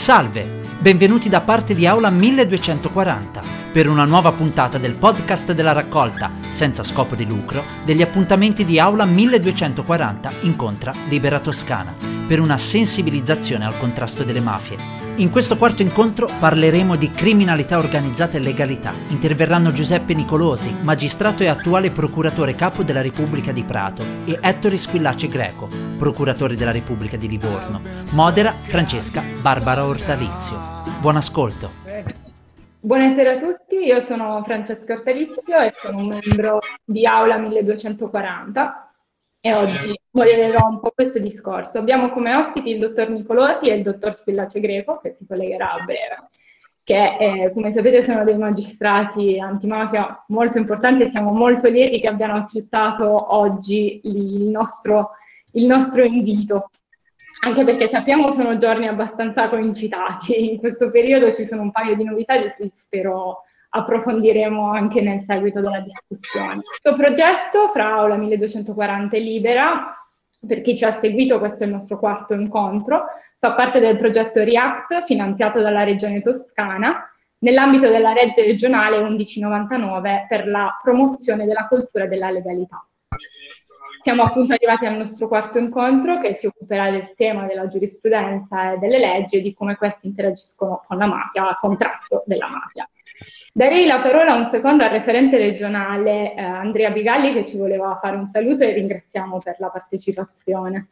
Salve, benvenuti da parte di Aula 1240 per una nuova puntata del podcast della raccolta, senza scopo di lucro, degli appuntamenti di Aula 1240 Incontra Libera Toscana, per una sensibilizzazione al contrasto delle mafie in questo quarto incontro parleremo di criminalità organizzata e legalità. Interverranno Giuseppe Nicolosi, magistrato e attuale procuratore capo della Repubblica di Prato, e Ettore Squillace Greco, procuratore della Repubblica di Livorno. Modera Francesca Barbara Ortalizio. Buon ascolto. Buonasera a tutti, io sono Francesca Ortalizio e sono un membro di Aula 1240 e oggi modellerò un po' questo discorso. Abbiamo come ospiti il dottor Nicolosi e il dottor Spillace Greco, che si collegherà a breve, che eh, come sapete sono dei magistrati antimafia molto importanti e siamo molto lieti che abbiano accettato oggi il nostro, il nostro invito. Anche perché sappiamo sono giorni abbastanza coincitati, in questo periodo ci sono un paio di novità di cui spero approfondiremo anche nel seguito della discussione. Questo progetto fra Aula 1240 e Libera, per chi ci ha seguito, questo è il nostro quarto incontro, fa parte del progetto REACT finanziato dalla Regione Toscana nell'ambito della legge regionale 1199 per la promozione della cultura della legalità. Siamo appunto arrivati al nostro quarto incontro che si occuperà del tema della giurisprudenza e delle leggi e di come queste interagiscono con la mafia, al contrasto della mafia. Darei la parola un secondo al referente regionale eh, Andrea Bigalli che ci voleva fare un saluto e ringraziamo per la partecipazione.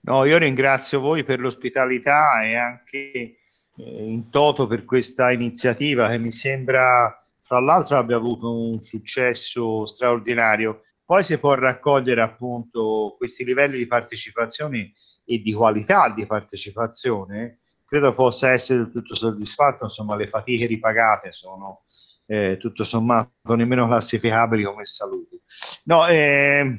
No, io ringrazio voi per l'ospitalità e anche eh, in toto per questa iniziativa che mi sembra, tra l'altro, abbia avuto un successo straordinario. Poi si può raccogliere appunto questi livelli di partecipazione e di qualità di partecipazione credo possa essere del tutto soddisfatto, insomma le fatiche ripagate sono eh, tutto sommato nemmeno classificabili come saluti. No, eh,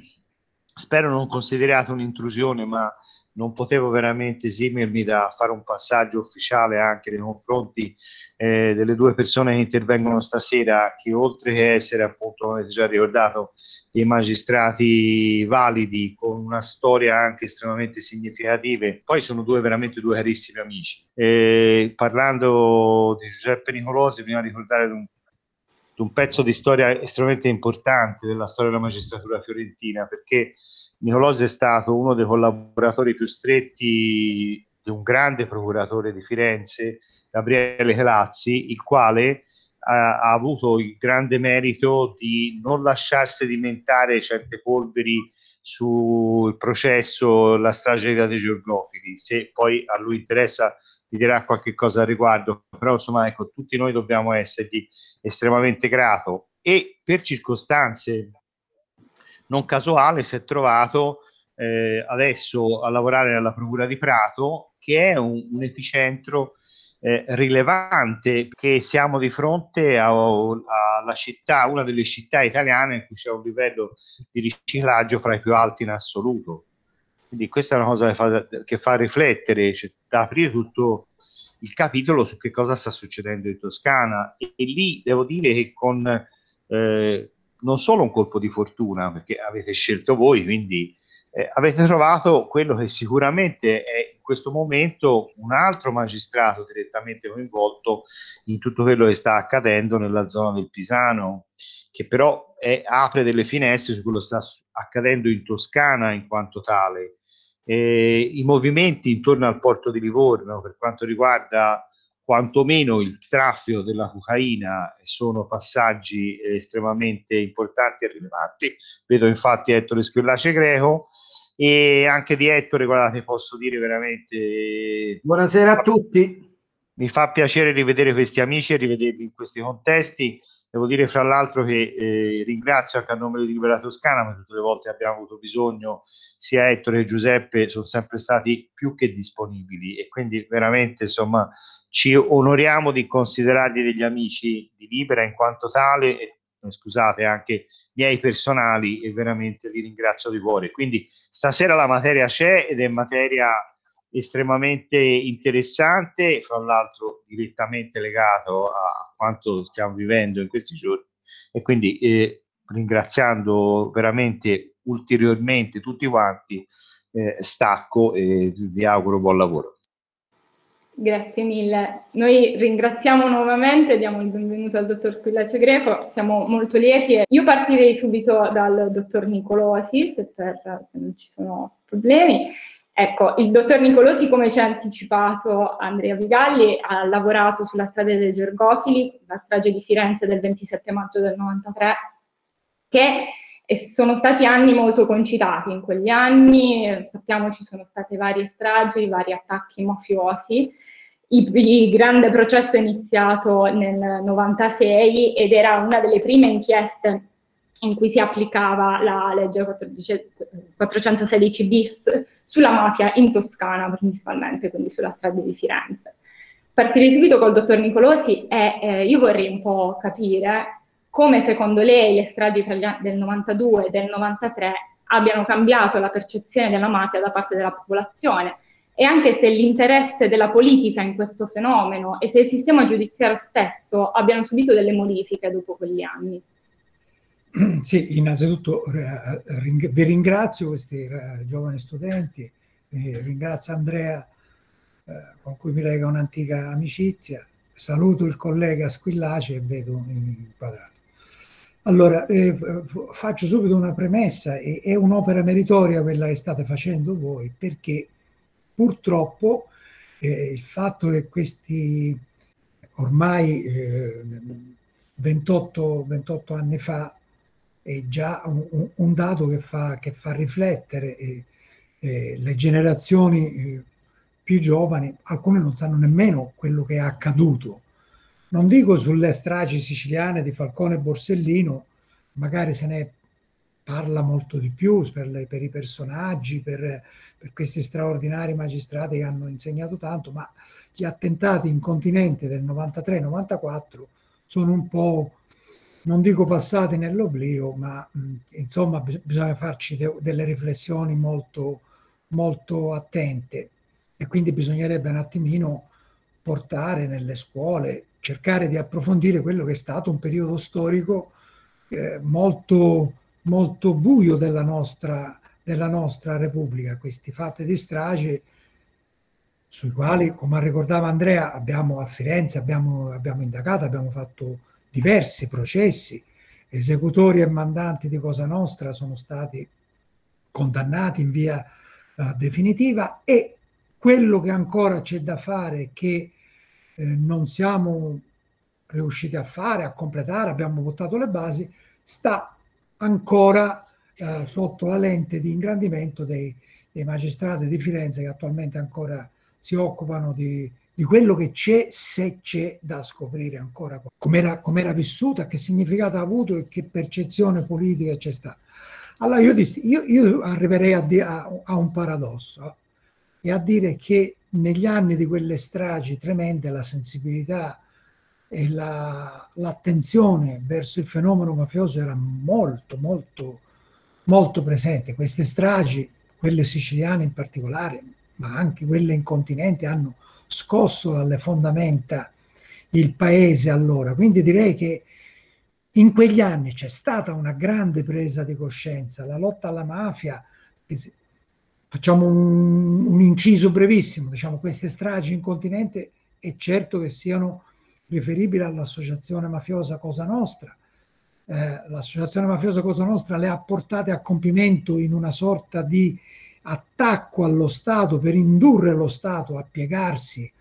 spero non considerate un'intrusione, ma non potevo veramente esimermi da fare un passaggio ufficiale anche nei confronti eh, delle due persone che intervengono stasera, che oltre che essere appunto, come già ricordato, dei magistrati validi con una storia anche estremamente significativa. Poi sono due veramente due carissimi amici. E parlando di Giuseppe Nicolosi, bisogna ricordare un, un pezzo di storia estremamente importante della storia della magistratura fiorentina, perché Nicolosi è stato uno dei collaboratori più stretti di un grande procuratore di Firenze, Gabriele Calazzi, il quale ha, ha avuto il grande merito di non lasciarsi alimentare certe polveri sul processo, la strage dei Georgofili. Se poi a lui interessa, vi dirà qualche cosa al riguardo, però insomma, ecco, tutti noi dobbiamo essergli estremamente grato e per circostanze non casuali si è trovato eh, adesso a lavorare alla Procura di Prato, che è un, un epicentro eh, rilevante che siamo di fronte alla città, una delle città italiane in cui c'è un livello di riciclaggio fra i più alti in assoluto. Quindi questa è una cosa che fa, che fa riflettere, cioè, da aprire tutto il capitolo su che cosa sta succedendo in Toscana e, e lì devo dire che con eh, non solo un colpo di fortuna, perché avete scelto voi, quindi eh, avete trovato quello che sicuramente è in questo momento un altro magistrato direttamente coinvolto in tutto quello che sta accadendo nella zona del Pisano, che però è, apre delle finestre su quello che sta accadendo in Toscana in quanto tale. Eh, I movimenti intorno al porto di Livorno per quanto riguarda quantomeno il traffico della cocaina sono passaggi estremamente importanti e rilevanti. Vedo infatti Ettore Squillace Greco e anche di Ettore, guardate, posso dire veramente... Buonasera a tutti. Mi fa piacere rivedere questi amici e rivederli in questi contesti. Devo dire fra l'altro che eh, ringrazio anche a nome di Libera Toscana, ma tutte le volte abbiamo avuto bisogno, sia Ettore che Giuseppe sono sempre stati più che disponibili e quindi veramente insomma ci onoriamo di considerarli degli amici di Libera in quanto tale, e, scusate, anche miei personali e veramente li ringrazio di cuore. Quindi stasera la materia c'è ed è materia estremamente interessante, fra l'altro direttamente legato a quanto stiamo vivendo in questi giorni e quindi eh, ringraziando veramente ulteriormente tutti quanti, eh, stacco e vi auguro buon lavoro. Grazie mille. Noi ringraziamo nuovamente, diamo il benvenuto al dottor Squillace Greco, siamo molto lieti. Io partirei subito dal dottor Nicolosi, se, per, se non ci sono problemi. Ecco, il dottor Nicolosi, come ci ha anticipato Andrea Vigalli, ha lavorato sulla strage dei Gergofili, la strage di Firenze del 27 maggio del 93, che sono stati anni molto concitati in quegli anni, sappiamo ci sono state varie stragi, vari attacchi mafiosi. Il, il, grande processo è iniziato nel 96 ed era una delle prime inchieste in cui si applicava la legge 416 bis sulla mafia in Toscana principalmente, quindi sulla strada di Firenze. Partirei subito col dottor Nicolosi e eh, io vorrei un po' capire come secondo lei le stragi del 92 e del 93 abbiano cambiato la percezione della mafia da parte della popolazione e anche se l'interesse della politica in questo fenomeno e se il sistema giudiziario stesso abbiano subito delle modifiche dopo quegli anni. Sì, innanzitutto eh, vi ringrazio questi eh, giovani studenti, ringrazio Andrea eh, con cui mi lega un'antica amicizia, saluto il collega Squillace e vedo inquadrato. Allora, faccio subito una premessa, è, un'opera meritoria quella che state facendo voi, perché purtroppo il fatto che questi ormai eh, 28, 28, anni fa è già un, un dato che fa, che fa riflettere le generazioni eh, più giovani, alcune non sanno nemmeno quello che è accaduto. Non dico sulle stragi siciliane di Falcone e Borsellino, magari se ne parla molto di più per, le, per i personaggi, per, per, questi straordinari magistrati che hanno insegnato tanto, ma gli attentati in continente del 93-94 sono un po', non dico passati nell'oblio, ma mh, insomma bisogna farci de, delle riflessioni molto, molto attente. E quindi bisognerebbe un attimino portare nelle scuole cercare di approfondire quello che è stato un periodo storico eh, molto, molto buio della nostra, della nostra Repubblica, questi fatti di strage sui quali, come ricordava Andrea, abbiamo a Firenze abbiamo, abbiamo indagato, abbiamo fatto diversi processi, esecutori e mandanti di Cosa Nostra sono stati condannati in via uh, definitiva e quello che ancora c'è da fare che eh, non siamo riusciti a fare, a completare, abbiamo buttato le basi, sta ancora eh, sotto la lente di ingrandimento dei, dei, magistrati di Firenze che attualmente ancora si occupano di, di quello che c'è, se c'è da scoprire ancora, come era vissuta, che significato ha avuto e che percezione politica c'è stata. Allora io, io, io arriverei a, a, a, un paradosso e a dire che negli anni di quelle stragi tremende la sensibilità e la, l'attenzione verso il fenomeno mafioso era molto, molto, molto presente. Queste stragi, quelle siciliane in particolare, ma anche quelle in continente, hanno scosso dalle fondamenta il paese allora. Quindi direi che in quegli anni c'è stata una grande presa di coscienza, la lotta alla mafia, Facciamo un, un inciso brevissimo, diciamo queste stragi in continente è certo che siano riferibili all'associazione mafiosa Cosa Nostra. Eh, l'associazione mafiosa Cosa Nostra le ha portate a compimento in una sorta di attacco allo Stato per indurre lo Stato a piegarsi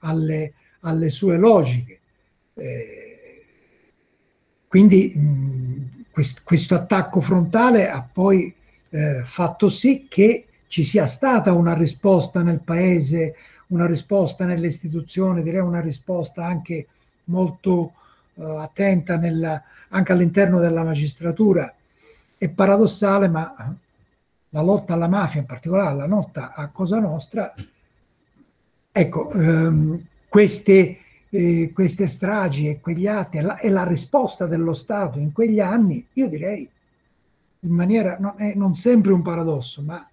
alle, alle sue logiche. Eh, quindi mh, quest, questo attacco frontale ha poi eh, fatto sì che ci sia stata una risposta nel paese, una risposta nelle istituzioni, direi una risposta anche molto uh, attenta nella, anche all'interno della magistratura. È paradossale, ma la lotta alla mafia, in particolare la lotta a Cosa Nostra, ecco, ehm, queste, eh, queste stragi e quegli atti e la, e la, risposta dello Stato in quegli anni, io direi in maniera, non, è non sempre un paradosso, ma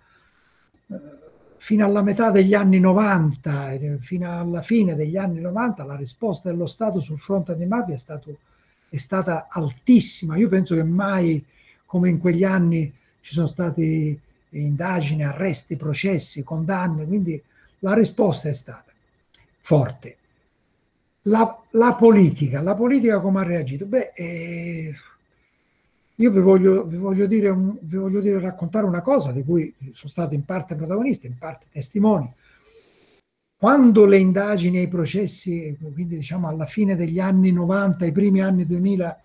fino alla metà degli anni 90, fino alla fine degli anni 90, la risposta dello Stato sul fronte di mafia è, stato, è stata altissima. Io penso che mai come in quegli anni ci sono state indagini, arresti, processi, condanne, quindi la risposta è stata. forte. La, la, politica, la politica come ha reagito? Beh, eh, io vi voglio, vi, voglio dire vi voglio dire, raccontare una cosa di cui sono stato in parte protagonista, in parte testimone. Quando le indagini e i processi, quindi diciamo alla fine degli anni 90, i primi anni 2000,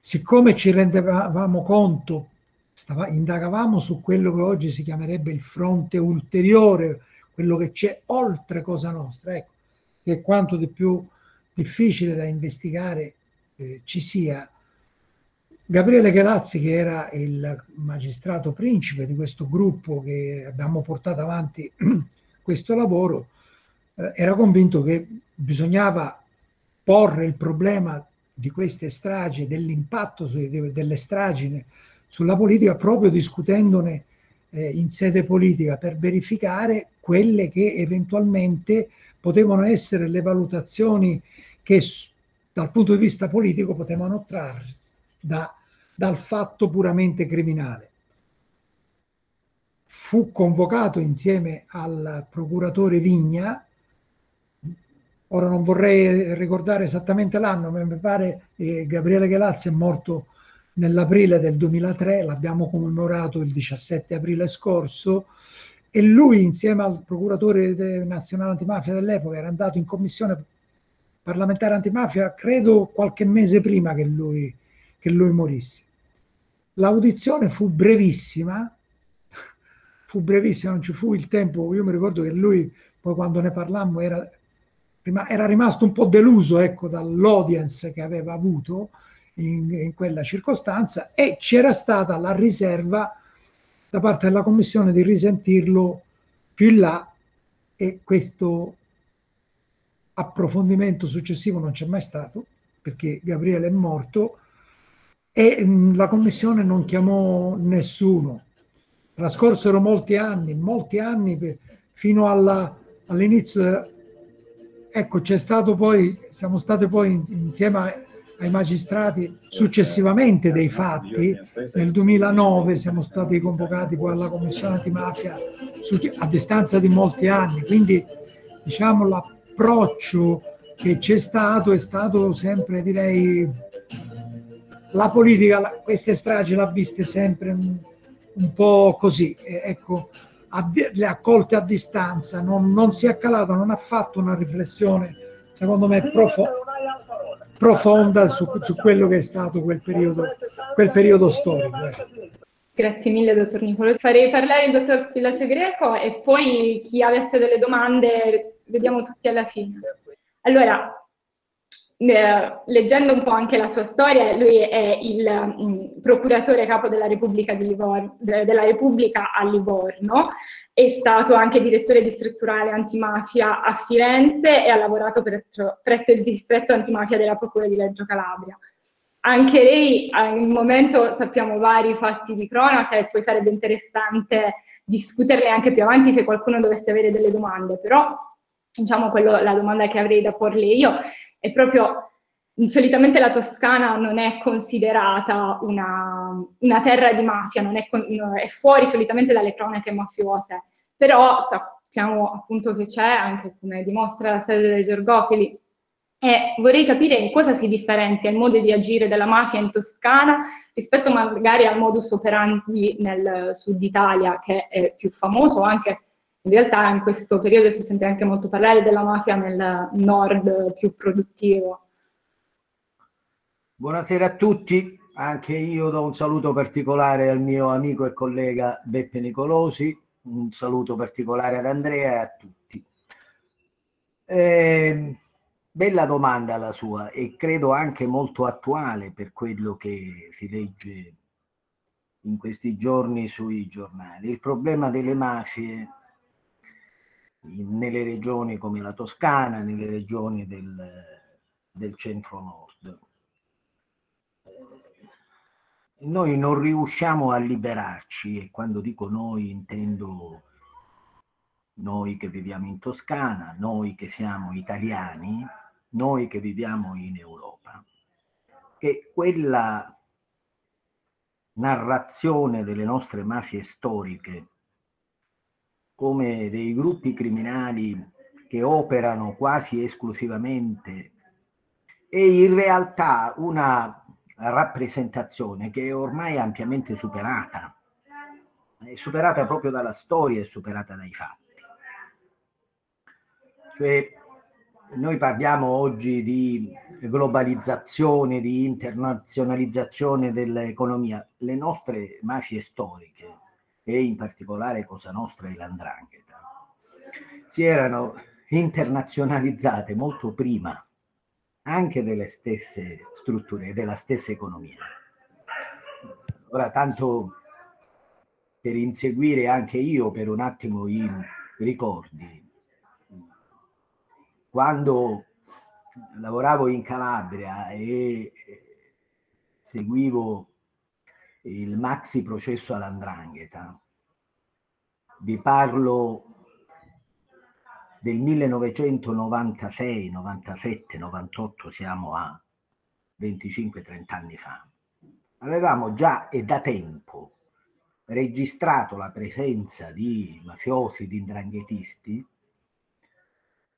siccome ci rendevamo conto, stava, indagavamo su quello che oggi si chiamerebbe il fronte ulteriore, quello che c'è oltre Cosa Nostra, ecco, che quanto di più difficile da investigare eh, ci sia. Gabriele Gelazzi, che era il magistrato principe di questo gruppo che abbiamo portato avanti questo lavoro, eh, era convinto che bisognava porre il problema di queste stragi, dell'impatto delle stragi sulla politica, proprio discutendone eh, in sede politica per verificare quelle che eventualmente potevano essere le valutazioni che dal punto di vista politico potevano trarre da, dal fatto puramente criminale. Fu convocato insieme al procuratore Vigna, ora non vorrei ricordare esattamente l'anno, ma mi pare che Gabriele Gelazzi è morto nell'aprile del 2003, l'abbiamo commemorato il 17 aprile scorso, e lui insieme al procuratore nazionale antimafia dell'epoca era andato in commissione parlamentare antimafia, credo qualche mese prima che lui, che lui morisse. L'audizione fu brevissima, fu brevissima, non ci fu il tempo, io mi ricordo che lui poi quando ne parlammo era, era rimasto un po' deluso ecco, dall'audience che aveva avuto in, in quella circostanza e c'era stata la riserva da parte della Commissione di risentirlo più in là e questo approfondimento successivo non c'è mai stato perché Gabriele è morto e mm, la Commissione non chiamò nessuno. Trascorsero molti anni, molti anni fino alla, all'inizio. Ecco, c'è stato poi, siamo stati poi insieme a ai magistrati successivamente dei fatti. Nel 2009 siamo stati convocati poi alla Commissione antimafia a distanza di molti anni, quindi diciamo l'approccio che c'è stato è stato sempre, direi, la politica, queste stragi l'ha viste sempre un, un po' così, ecco, le ha accolte a distanza, non, non si è calato, non ha fatto una riflessione, secondo me, profonda profonda su, su, quello che è stato quel periodo, quel periodo storico. Eh. Grazie mille, dottor Nicolo. Farei parlare il dottor Spillace Greco e poi chi avesse delle domande vediamo tutti alla fine. Allora, eh, leggendo un po' anche la sua storia, lui è il mh, mm, procuratore capo della Repubblica, Livorno, de, della Repubblica a Livorno, è stato anche direttore distrettuale antimafia a Firenze e ha lavorato presso il distretto antimafia della Procura di Reggio Calabria. Anche lei, al momento sappiamo vari fatti di cronaca e poi sarebbe interessante discuterle anche più avanti se qualcuno dovesse avere delle domande, però diciamo quello, la domanda che avrei da porle io è proprio solitamente la Toscana non è considerata una, una terra di mafia, è, è, fuori solitamente dalle cronache mafiose, però sappiamo appunto che c'è, anche come dimostra la sede dei Gergofili, e vorrei capire in cosa si differenzia il modo di agire della mafia in Toscana rispetto magari al modus operandi nel sud Italia, che è più famoso anche in realtà in questo periodo si sente anche molto parlare della mafia nel nord più produttivo. Buonasera a tutti, anche io do un saluto particolare al mio amico e collega Beppe Nicolosi, un saluto particolare ad Andrea e a tutti. Eh, bella domanda la sua e credo anche molto attuale per quello che si legge in questi giorni sui giornali. Il problema delle mafie nelle regioni come la Toscana, nelle regioni del, del centro-nord. Eh, noi non riusciamo a liberarci, e quando dico noi intendo noi che viviamo in Toscana, noi che siamo italiani, noi che viviamo in Europa, che quella narrazione delle nostre mafie storiche come dei gruppi criminali che operano quasi esclusivamente e in realtà una rappresentazione che è ormai ampiamente superata, è superata proprio dalla storia, è superata dai fatti. Cioè, noi parliamo oggi di globalizzazione, di internazionalizzazione dell'economia. Le nostre mafie storiche, e in particolare Cosa Nostra e l'Andrangheta, si erano internazionalizzate molto prima anche delle stesse strutture e della stessa economia. Ora, tanto per inseguire anche io per un attimo i ricordi, quando lavoravo in Calabria e seguivo il maxi processo all'andrangheta, vi parlo del 1996, 97, 98, siamo a 25-30 anni fa. Avevamo già e da tempo registrato la presenza di mafiosi, di indranghetisti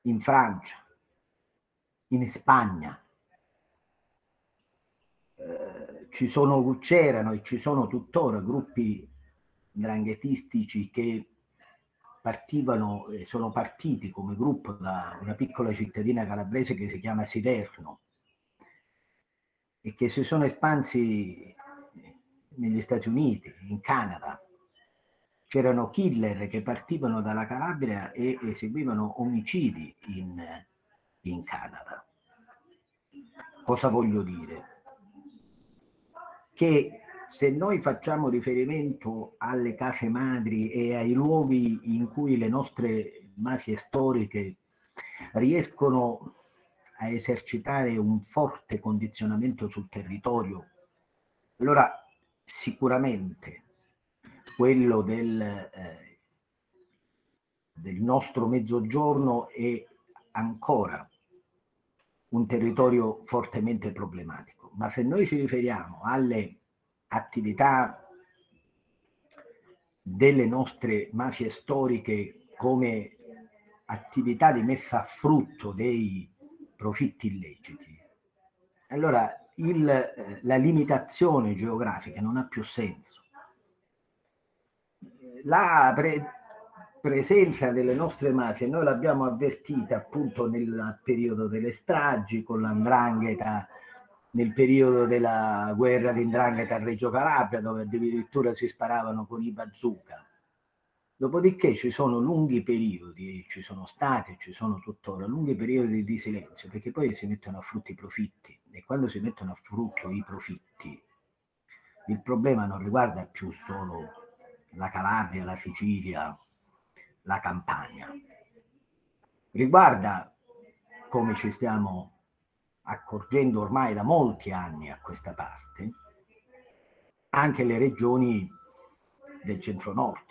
in Francia, in Spagna. Eh, ci sono, c'erano e ci sono tuttora gruppi ndranghetistici che partivano e sono partiti come gruppo da una piccola cittadina calabrese che si chiama Siderno e che si sono espansi negli Stati Uniti, in Canada. C'erano killer che partivano dalla Calabria e eseguivano omicidi in, in Canada. Cosa voglio dire? Che se noi facciamo riferimento alle case madri e ai luoghi in cui le nostre mafie storiche riescono a esercitare un forte condizionamento sul territorio, allora sicuramente quello del, eh, del nostro mezzogiorno è ancora un territorio fortemente problematico. Ma se noi ci riferiamo alle attività delle nostre mafie storiche come attività di messa a frutto dei profitti illeciti, allora il, eh, la limitazione geografica non ha più senso. La pre- presenza delle nostre mafie noi l'abbiamo avvertita appunto nel periodo delle stragi con l'andrangheta nel periodo della guerra di Ndrangheta a Reggio Calabria, dove addirittura si sparavano con i bazooka. Dopodiché ci sono lunghi periodi, ci sono stati, ci sono tuttora, lunghi periodi di silenzio, perché poi si mettono a frutto i profitti e quando si mettono a frutto i profitti, il problema non riguarda più solo la Calabria, la Sicilia, la Campania, riguarda, come ci stiamo accorgendo ormai da molti anni a questa parte, anche le regioni del centro-nord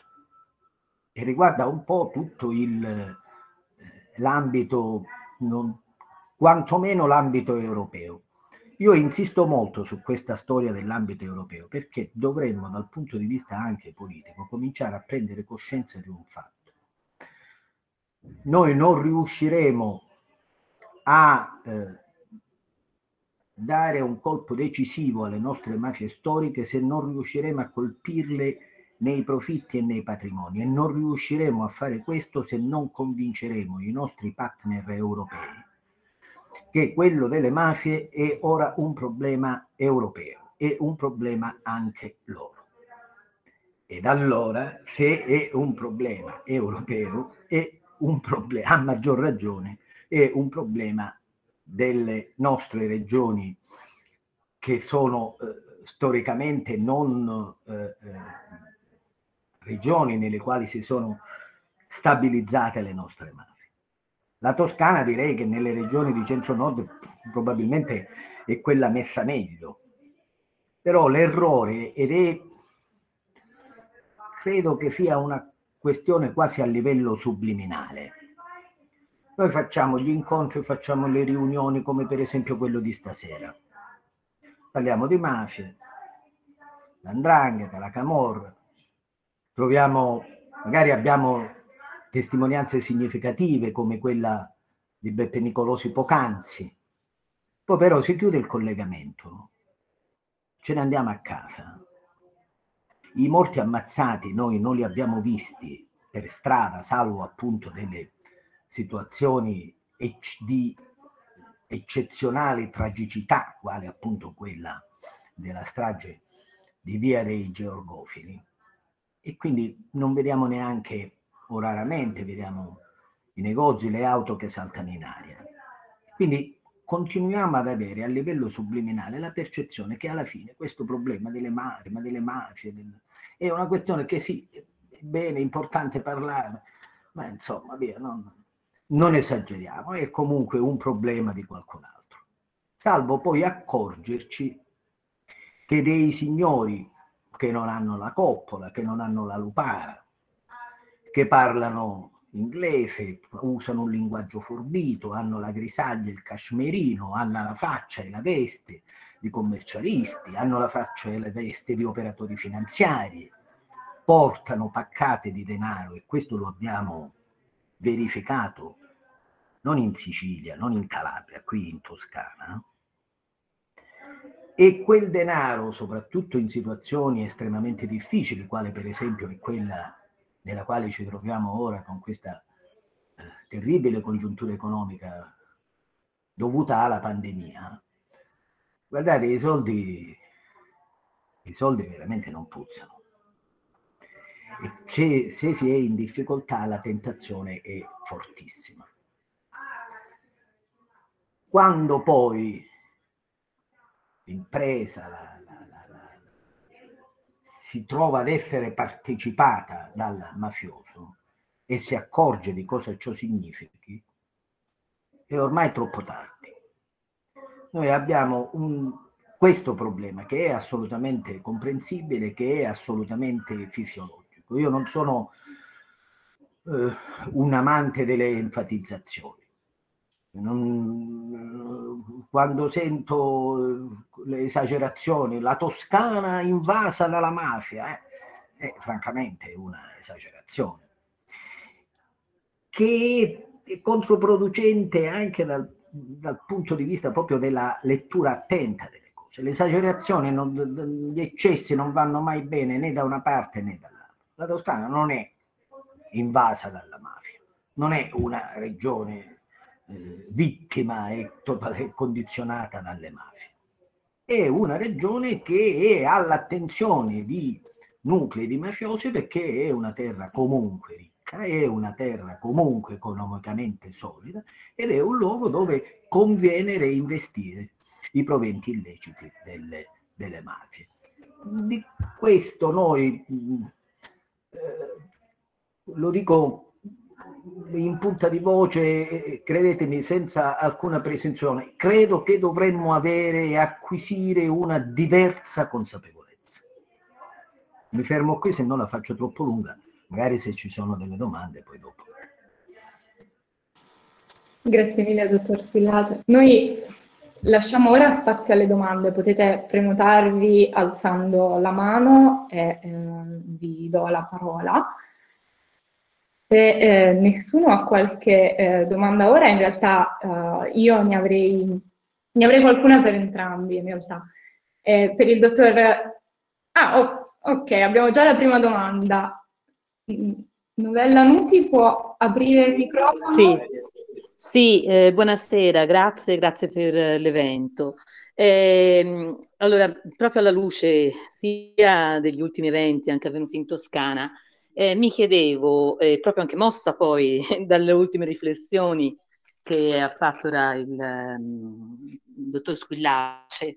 e riguarda un po' tutto il, eh, l'ambito, non, quantomeno l'ambito europeo. Io insisto molto su questa storia dell'ambito europeo perché dovremmo dal punto di vista anche politico cominciare a prendere coscienza di un fatto. Noi non riusciremo a eh, dare un colpo decisivo alle nostre mafie storiche se non riusciremo a colpirle nei profitti e nei patrimoni e non riusciremo a fare questo se non convinceremo i nostri partner europei che quello delle mafie è ora un problema europeo e un problema anche loro. Ed allora, se è un problema europeo, è un problema, a maggior ragione, è un problema delle nostre regioni che sono eh, storicamente non eh, eh, regioni nelle quali si sono stabilizzate le nostre mafie. La Toscana direi che nelle regioni di centro-nord probabilmente è quella messa meglio, però l'errore, ed è, credo che sia una questione quasi a livello subliminale, noi facciamo gli incontri, facciamo le riunioni come per esempio quello di stasera. Parliamo di mafie, l'andrangheta, la camorra, troviamo, magari abbiamo testimonianze significative come quella di Beppe Nicolosi poc'anzi. Poi però si chiude il collegamento, ce ne andiamo a casa. I morti ammazzati noi non li abbiamo visti per strada, salvo appunto delle situazioni di eccezionale tragicità, quale appunto quella della strage di Via dei Georgofili. E quindi non vediamo neanche, o raramente vediamo i negozi, le auto che saltano in aria. Quindi continuiamo ad avere a livello subliminale la percezione che alla fine questo problema delle mafie, delle mafie del, è una questione che sì, è bene, è importante parlare, ma insomma, via, non, non esageriamo, è comunque un problema di qualcun altro. Salvo poi accorgerci che dei signori che non hanno la coppola, che non hanno la lupara, che parlano inglese, usano un linguaggio forbito, hanno la grisaglia, il cashmerino, hanno la faccia e la veste di commercialisti, hanno la faccia e la veste di operatori finanziari, portano paccate di denaro e questo lo abbiamo verificato non in Sicilia, non in Calabria, qui in Toscana. E quel denaro, soprattutto in situazioni estremamente difficili, quale per esempio è quella nella quale ci troviamo ora con questa eh, terribile congiuntura economica dovuta alla pandemia, guardate, i soldi, i soldi veramente non puzzano. E se si è in difficoltà la tentazione è fortissima. Quando poi l'impresa, la, si trova ad essere partecipata dal mafioso e si accorge di cosa ciò significhi, è ormai troppo tardi. Noi abbiamo un, questo problema che è assolutamente comprensibile, che è assolutamente fisiologico. Io non sono eh, un amante delle enfatizzazioni. Non, quando sento eh, le esagerazioni, la Toscana invasa dalla mafia, eh, è francamente una esagerazione, che è controproducente anche dal, dal, punto di vista proprio della lettura attenta delle cose. Le esagerazioni, non, gli eccessi non vanno mai bene né da una parte né dall'altra. La Toscana non è invasa dalla mafia, non è una regione eh, vittima e totale, condizionata dalle mafie. È una regione che è all'attenzione di nuclei di mafiosi perché è una terra comunque ricca, è una terra comunque economicamente solida ed è un luogo dove conviene reinvestire i proventi illeciti delle, delle mafie. Di questo noi, eh, lo dico in punta di voce, credetemi, senza alcuna presunzione, credo che dovremmo avere e acquisire una diversa consapevolezza. Mi fermo qui, se non la faccio troppo lunga, magari se ci sono delle domande poi dopo. Grazie mille, dottor Stillace. Noi lasciamo ora spazio alle domande, potete prenotarvi alzando la mano e eh, vi do la parola. Se eh, nessuno ha qualche eh, domanda ora, in realtà eh, io ne avrei, ne avrei, qualcuna per entrambi, in realtà. Eh, per il dottor... Ah, oh, ok, abbiamo già la prima domanda. Novella Nuti può aprire il microfono? Sì, sì eh, buonasera, grazie, grazie per l'evento. Eh, allora, proprio alla luce sia degli ultimi eventi anche avvenuti in Toscana, eh, mi chiedevo, eh, proprio anche mossa poi dalle ultime riflessioni che ha fatto il, um, dottor Squillace,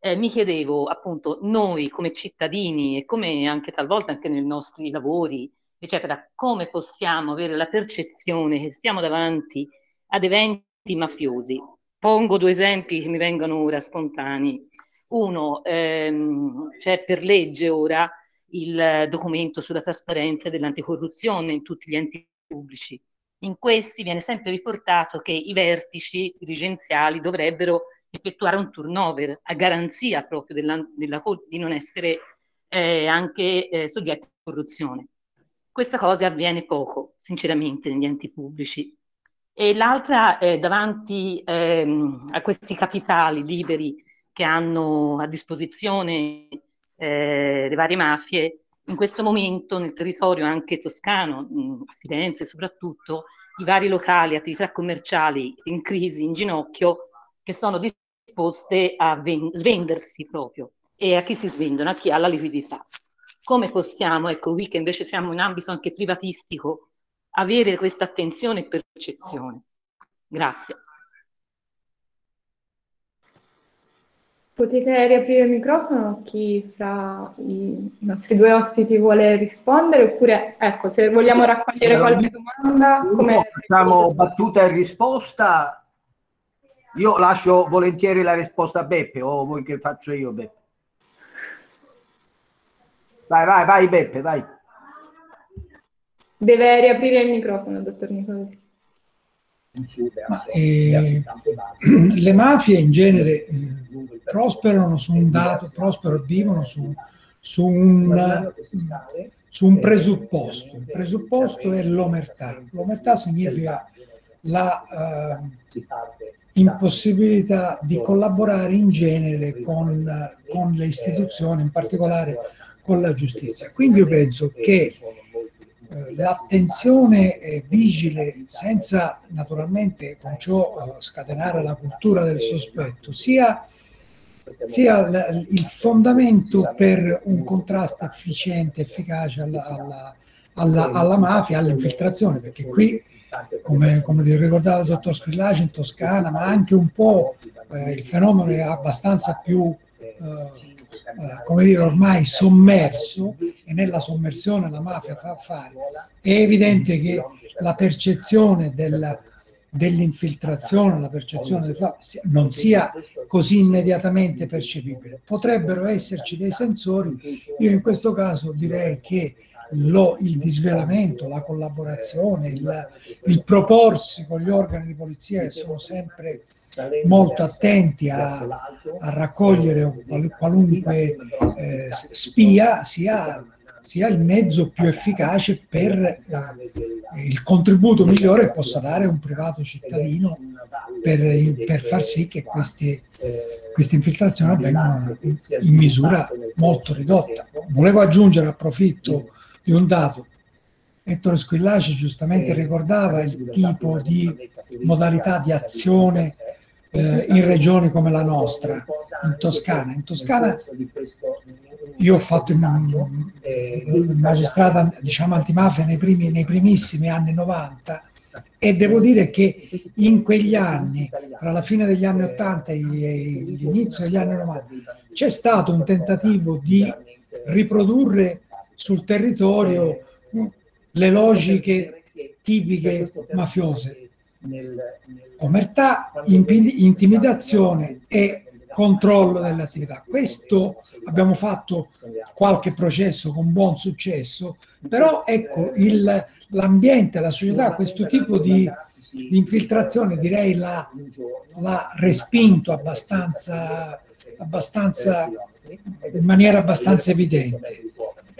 eh, mi chiedevo appunto noi come cittadini e come anche talvolta anche nei nostri lavori, eccetera, come possiamo avere la percezione che siamo davanti ad eventi mafiosi. Pongo due esempi che mi vengono ora spontanei. Uno, ehm, c'è per legge ora il documento sulla trasparenza dell'anticorruzione in tutti gli enti pubblici. In questi viene sempre riportato che i vertici dirigenziali dovrebbero effettuare un turnover a garanzia proprio della, della, di non essere eh, anche eh, soggetti a corruzione. questa cosa avviene poco, sinceramente, negli enti pubblici. E l'altra è davanti ehm, a questi capitali liberi che hanno a disposizione eh, le varie mafie, in questo momento nel territorio anche toscano, a Firenze soprattutto, i vari locali, attività commerciali in crisi, in ginocchio, che sono disposte a ven- svendersi proprio. E a chi si svendono? A chi ha la liquidità. Come possiamo, ecco, qui che invece siamo in ambito anche privatistico, avere questa attenzione e percezione? Grazie. Potete riaprire il microfono chi fra i nostri due ospiti vuole rispondere oppure ecco se vogliamo raccogliere qualche domanda come facciamo battuta e risposta. Io lascio volentieri la risposta a Beppe o vuoi che faccio io Beppe? Vai vai vai Beppe vai. Deve riaprire il microfono dottor Nicolesi. Ma, eh, le mafie in genere eh, prosperano su un dato, prosperano, vivono su, su, un, su un presupposto. Il presupposto è l'omertà. L'omertà significa la uh, impossibilità di collaborare in genere con, con le istituzioni, in particolare con la giustizia. Quindi io penso che eh, l'attenzione eh, vigile senza naturalmente con ciò eh, scatenare la cultura del sospetto sia, sia l- il fondamento per un contrasto efficiente, efficace alla, alla, alla, alla mafia, all'infiltrazione, perché qui come, come ricordava il dottor Scrillaci in Toscana, ma anche un po' eh, il fenomeno è abbastanza più eh, eh, come dire, ormai sommerso e nella sommersione la mafia fa affari, è evidente che la percezione della, dell'infiltrazione, la percezione del fatto non sia così immediatamente percepibile. Potrebbero esserci dei sensori, io in questo caso direi che lo, il disvelamento, la collaborazione, il, il, proporsi con gli organi di polizia che sono sempre molto attenti a, a raccogliere qualunque eh, spia sia, sia, il mezzo più efficace per eh, il contributo migliore che possa dare un privato cittadino per, per far sì che queste, queste infiltrazioni avvengano in misura molto ridotta. Volevo aggiungere, approfitto di un dato. Ettore Squillaci giustamente ricordava il tipo di modalità di azione eh, in regioni come la nostra, in Toscana. In Toscana io ho fatto il, il magistrato diciamo, antimafia nei, primi, nei primissimi anni 90 e devo dire che in quegli anni, tra la fine degli anni 80 e l'inizio degli anni 90, c'è stato un tentativo di riprodurre sul territorio le logiche tipiche mafiose. Omertà, intimidazione e controllo delle attività. Questo abbiamo fatto qualche processo con buon successo, però ecco il, l'ambiente, la società, questo tipo di, di infiltrazione direi l'ha, l'ha respinto abbastanza, abbastanza, in maniera abbastanza evidente.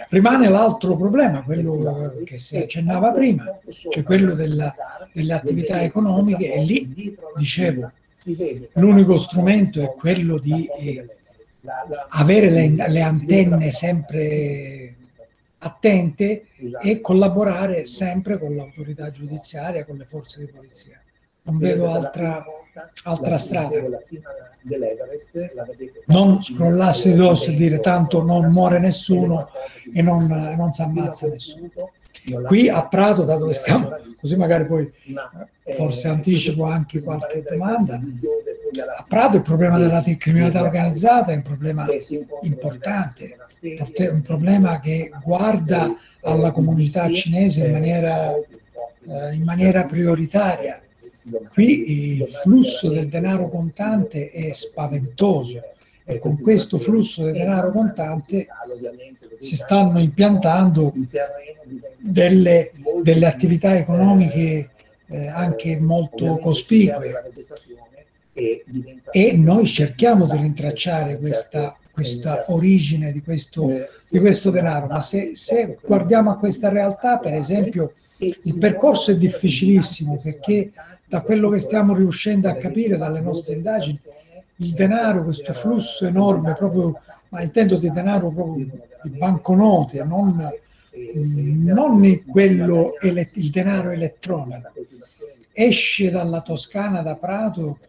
Rimane l'altro problema, quello che si accennava prima, cioè quello della, delle attività economiche e lì, dicevo, l'unico strumento è quello di eh, avere le, le antenne sempre attente e collaborare sempre con l'autorità giudiziaria, con le forze di polizia. Non vedo altra, altra strada. Non scrollarsi addosso e dire tanto non muore nessuno e non, non si ammazza nessuno. Qui a Prato, da dove stiamo, così magari poi forse anticipo anche qualche domanda, a Prato il problema della criminalità organizzata è un problema importante, un problema che guarda alla comunità cinese in maniera, eh, in maniera prioritaria. Qui il flusso del denaro contante è spaventoso e con questo flusso del denaro contante si stanno impiantando delle, delle attività economiche eh, anche molto cospicue. E noi cerchiamo di rintracciare questa, questa origine di questo, di questo denaro, ma se, se guardiamo a questa realtà, per esempio, il percorso è difficilissimo perché da quello che stiamo riuscendo a capire dalle nostre indagini, il denaro, questo flusso enorme, proprio, ma intendo di denaro proprio di banconote, non, non quello, il denaro elettronico, esce dalla Toscana da Prato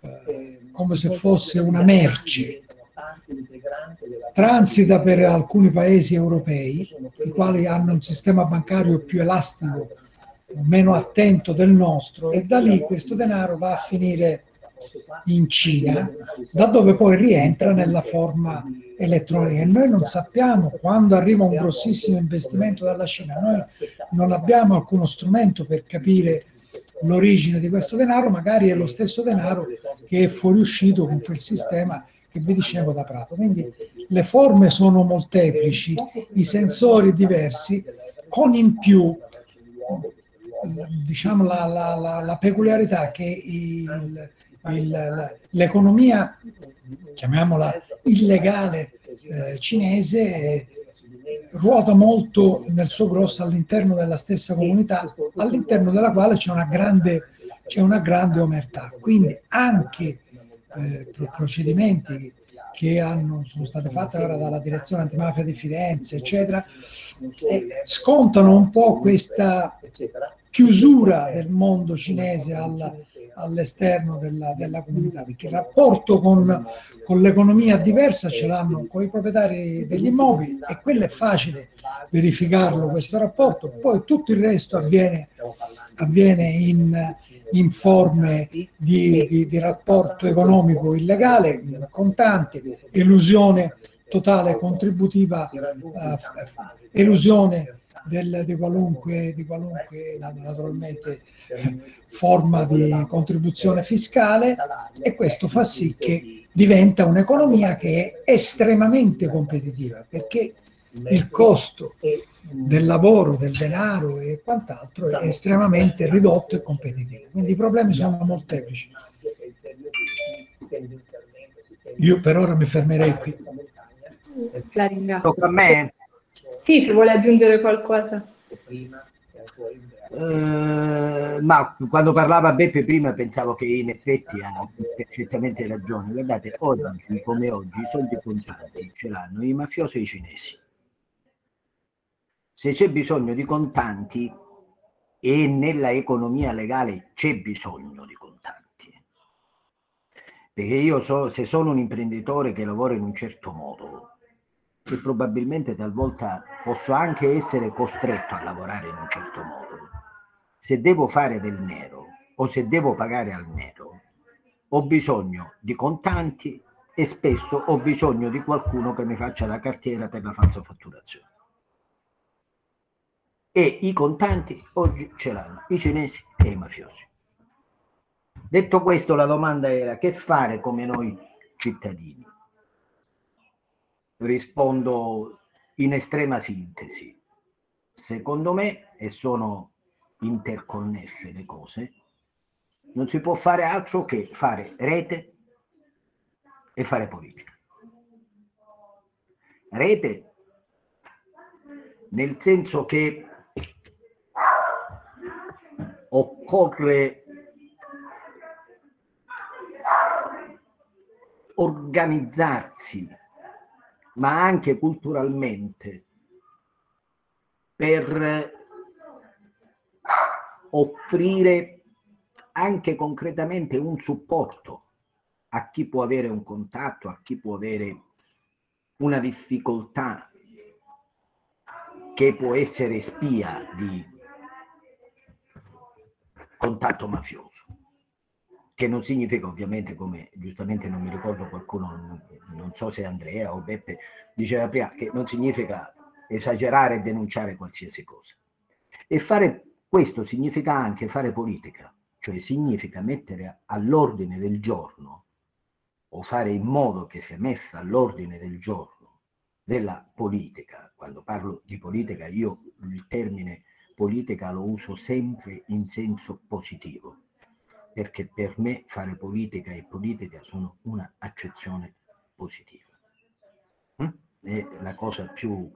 eh, come se fosse una merce. Transita per alcuni paesi europei, i quali hanno un sistema bancario più elastico, meno attento del nostro, e da lì questo denaro va a finire in Cina, da dove poi rientra nella forma elettronica. E noi non sappiamo quando arriva un grossissimo investimento dalla Cina, noi non abbiamo alcuno strumento per capire l'origine di questo denaro, magari è lo stesso denaro che è fuoriuscito con quel sistema che vi dicevo da Prato. Quindi le forme sono molteplici, i sensori diversi, con in più diciamo, la, la, la, la peculiarità che il, l'economia, chiamiamola illegale eh, cinese, ruota molto nel suo grosso all'interno della stessa comunità, all'interno della quale c'è una grande, c'è una grande omertà. Quindi anche eh, procedimenti che hanno, sono state fatte ora dalla direzione antimafia di Firenze, eccetera, eh, scontano un po' questa chiusura del mondo cinese al, all'esterno della, della, comunità, perché il rapporto con, con, l'economia diversa ce l'hanno con i proprietari degli immobili e quello è facile verificarlo questo rapporto, poi tutto il resto avviene avviene in, in forme di, di, di, rapporto economico illegale, in contanti, elusione totale contributiva, eh, elusione del, di, qualunque, di qualunque naturalmente forma di contribuzione fiscale e questo fa sì che diventa un'economia che è estremamente competitiva perché il costo del lavoro, del denaro e quant'altro è estremamente ridotto e competitivo. Quindi i problemi sono molteplici. Io per ora mi fermerei qui. La ringrazio. Tocca a me? Sì, se vuole aggiungere qualcosa. Uh, ma quando parlava Beppe prima pensavo che in effetti ha perfettamente ragione. Guardate, oggi come oggi i soldi contanti ce l'hanno i mafiosi e i cinesi se c'è bisogno di contanti e nella economia legale c'è bisogno di contanti. Perché io so, se sono un imprenditore che lavora in un certo modo e probabilmente talvolta posso anche essere costretto a lavorare in un certo modo, se devo fare del nero o se devo pagare al nero, ho bisogno di contanti e spesso ho bisogno di qualcuno che mi faccia da cartiera per la falsa fatturazione e i contanti oggi ce l'hanno i cinesi e i mafiosi. Detto questo, la domanda era che fare come noi cittadini? Rispondo in estrema sintesi. Secondo me, e sono interconnesse le cose, non si può fare altro che fare rete e fare politica. Rete nel senso che occorre organizzarsi, ma anche culturalmente, per offrire anche concretamente un supporto a chi può avere un contatto, a chi può avere una difficoltà che può essere spia di contatto mafioso, che non significa ovviamente, come giustamente non mi ricordo qualcuno, non so se Andrea o Beppe diceva prima, che non significa esagerare e denunciare qualsiasi cosa. E fare questo significa anche fare politica, cioè significa mettere all'ordine del giorno o fare in modo che sia messa all'ordine del giorno della politica. Quando parlo di politica io il termine politica lo uso sempre in senso positivo, perché per me fare politica e politica sono una accezione positiva. hm? è la cosa più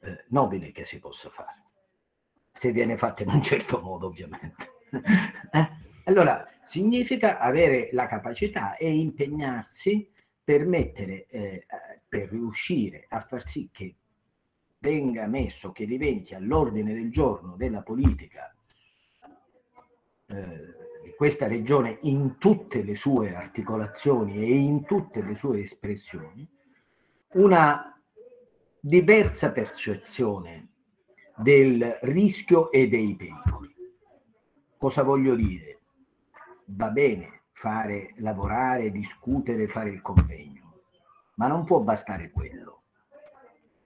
eh, nobile che si possa fare, se viene fatta in un certo modo ovviamente. eh? Allora, significa avere la capacità e impegnarsi per mettere, eh, per riuscire a far sì che venga messo, che diventi all'ordine del giorno della politica eh, questa regione in tutte le sue articolazioni e in tutte le sue espressioni, una diversa percezione del rischio e dei pericoli. Cosa voglio dire? Va bene fare, lavorare, discutere, fare il convegno, ma non può bastare quello.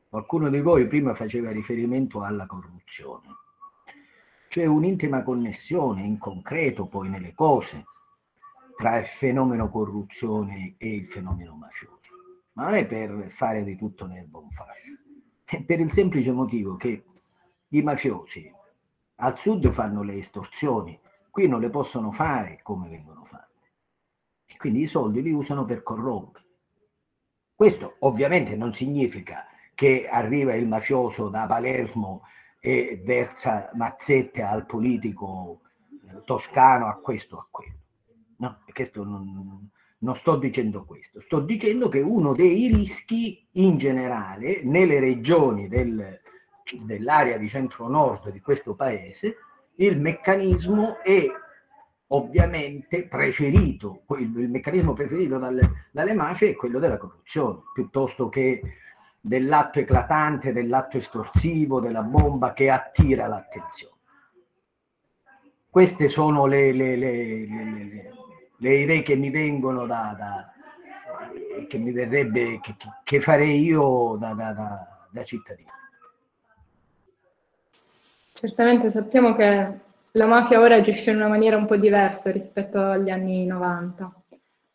Qualcuno di voi prima faceva riferimento alla corruzione. C'è un'intima connessione in concreto poi nelle cose tra il fenomeno corruzione e il fenomeno mafioso ma non è per fare di tutto l'erba un fascio, è per il semplice motivo che i mafiosi al sud fanno le estorsioni, qui non le possono fare come vengono fatte. E quindi i soldi li usano per corrompere. Questo ovviamente non significa che arriva il mafioso da Palermo e versa mazzette al politico eh, toscano, a questo, a quello. No, questo non, non sto dicendo questo, sto dicendo che uno dei rischi in generale nelle regioni del, dell'area di centro-nord di questo paese, il meccanismo è ovviamente preferito, il, meccanismo preferito dalle, dalle mafie è quello della corruzione, piuttosto che dell'atto eclatante, dell'atto estorsivo, della bomba che attira l'attenzione. Queste sono le, le, le, le le idee che mi vengono da, da eh, che mi verrebbe, che, che farei io da, da, da, da cittadino. Certamente sappiamo che la mafia ora agisce in una maniera un po' diversa rispetto agli anni 90.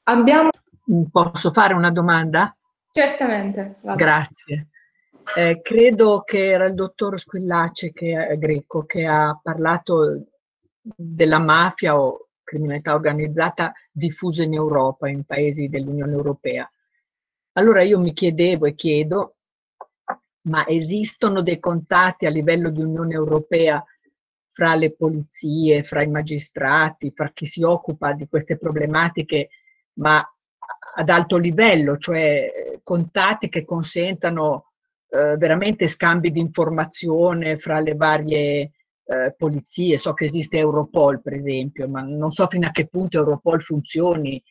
Abbiamo... Posso fare una domanda? Certamente. Vado. Grazie. Eh, credo che era il dottor Squillace, che greco, che ha parlato della mafia o criminalità organizzata diffusa in Europa, in paesi dell'Unione Europea. Allora io mi chiedevo e chiedo, ma esistono dei contatti a livello di Unione Europea fra le polizie, fra i magistrati, fra chi si occupa di queste problematiche, ma ad alto livello, cioè contatti che consentano eh, veramente scambi di informazione fra le varie eh, polizie, so che esiste Europol per esempio, ma non so fino a che punto Europol funzioni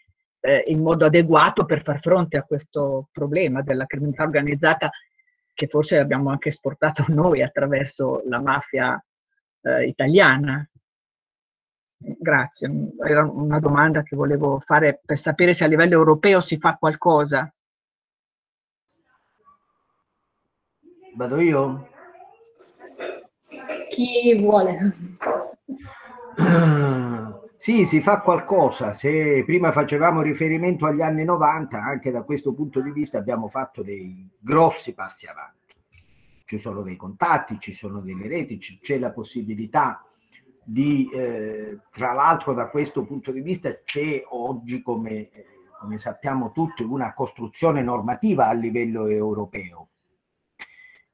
eh, in modo adeguato per far fronte a questo problema della criminalità organizzata che forse abbiamo anche esportato noi attraverso la mafia eh, italiana. Grazie, era una domanda che volevo fare per sapere se a livello europeo si fa qualcosa. Vado io? chi vuole. Sì, si fa qualcosa. Se prima facevamo riferimento agli anni 90, anche da questo punto di vista abbiamo fatto dei grossi passi avanti. Ci sono dei contatti, ci sono delle reti, c'è la possibilità di, eh, tra l'altro da questo punto di vista c'è oggi, come, come sappiamo tutti, una costruzione normativa a livello europeo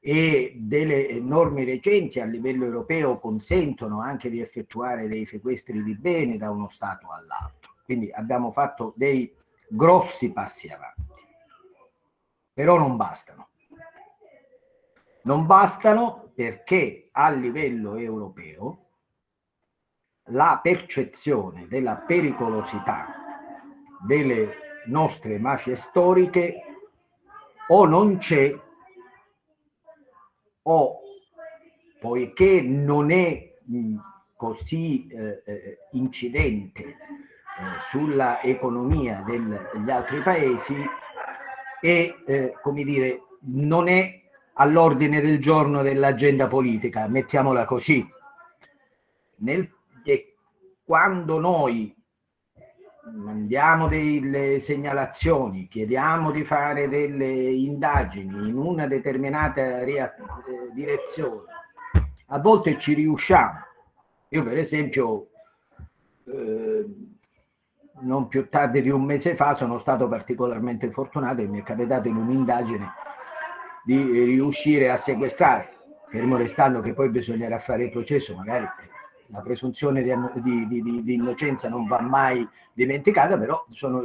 e delle norme recenti a livello europeo consentono anche di effettuare dei sequestri di beni da uno Stato all'altro. Quindi abbiamo fatto dei grossi passi avanti. Però non bastano. Non bastano perché a livello europeo la percezione della pericolosità delle nostre mafie storiche o non c'è o poiché non è così eh, eh, incidente eh, sulla economia degli altri paesi e eh, come dire non è all'ordine del giorno dell'agenda politica, mettiamola così. Nel, quando noi mandiamo delle segnalazioni, chiediamo di fare delle indagini in una determinata eh, direzione, a volte ci riusciamo. Io per esempio eh, non più tardi di un mese fa sono stato particolarmente fortunato e mi è capitato in un'indagine di riuscire a sequestrare, fermo restando che poi bisognerà fare il processo, magari la presunzione di, di, di, di innocenza non va mai dimenticata, però sono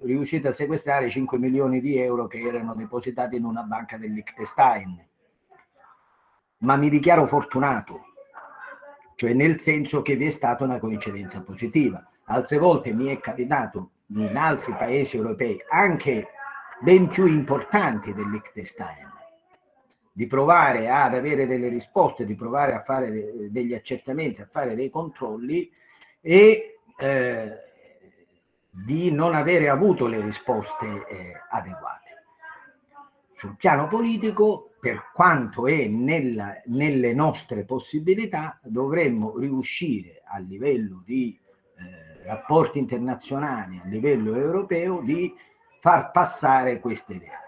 riuscito a sequestrare 5 milioni di euro che erano depositati in una banca del Liechtenstein. Ma mi dichiaro fortunato, cioè nel senso che vi è stata una coincidenza positiva. Altre volte mi è capitato in altri paesi europei, anche ben più importanti del Liechtenstein, di provare ad avere delle risposte, di provare a fare de- degli accertamenti, a fare dei controlli e eh, di non avere avuto le risposte eh, adeguate. Sul piano politico, per quanto è nella, nelle nostre possibilità, dovremmo riuscire a livello di eh, rapporti internazionali, a livello europeo, di far passare questa idea.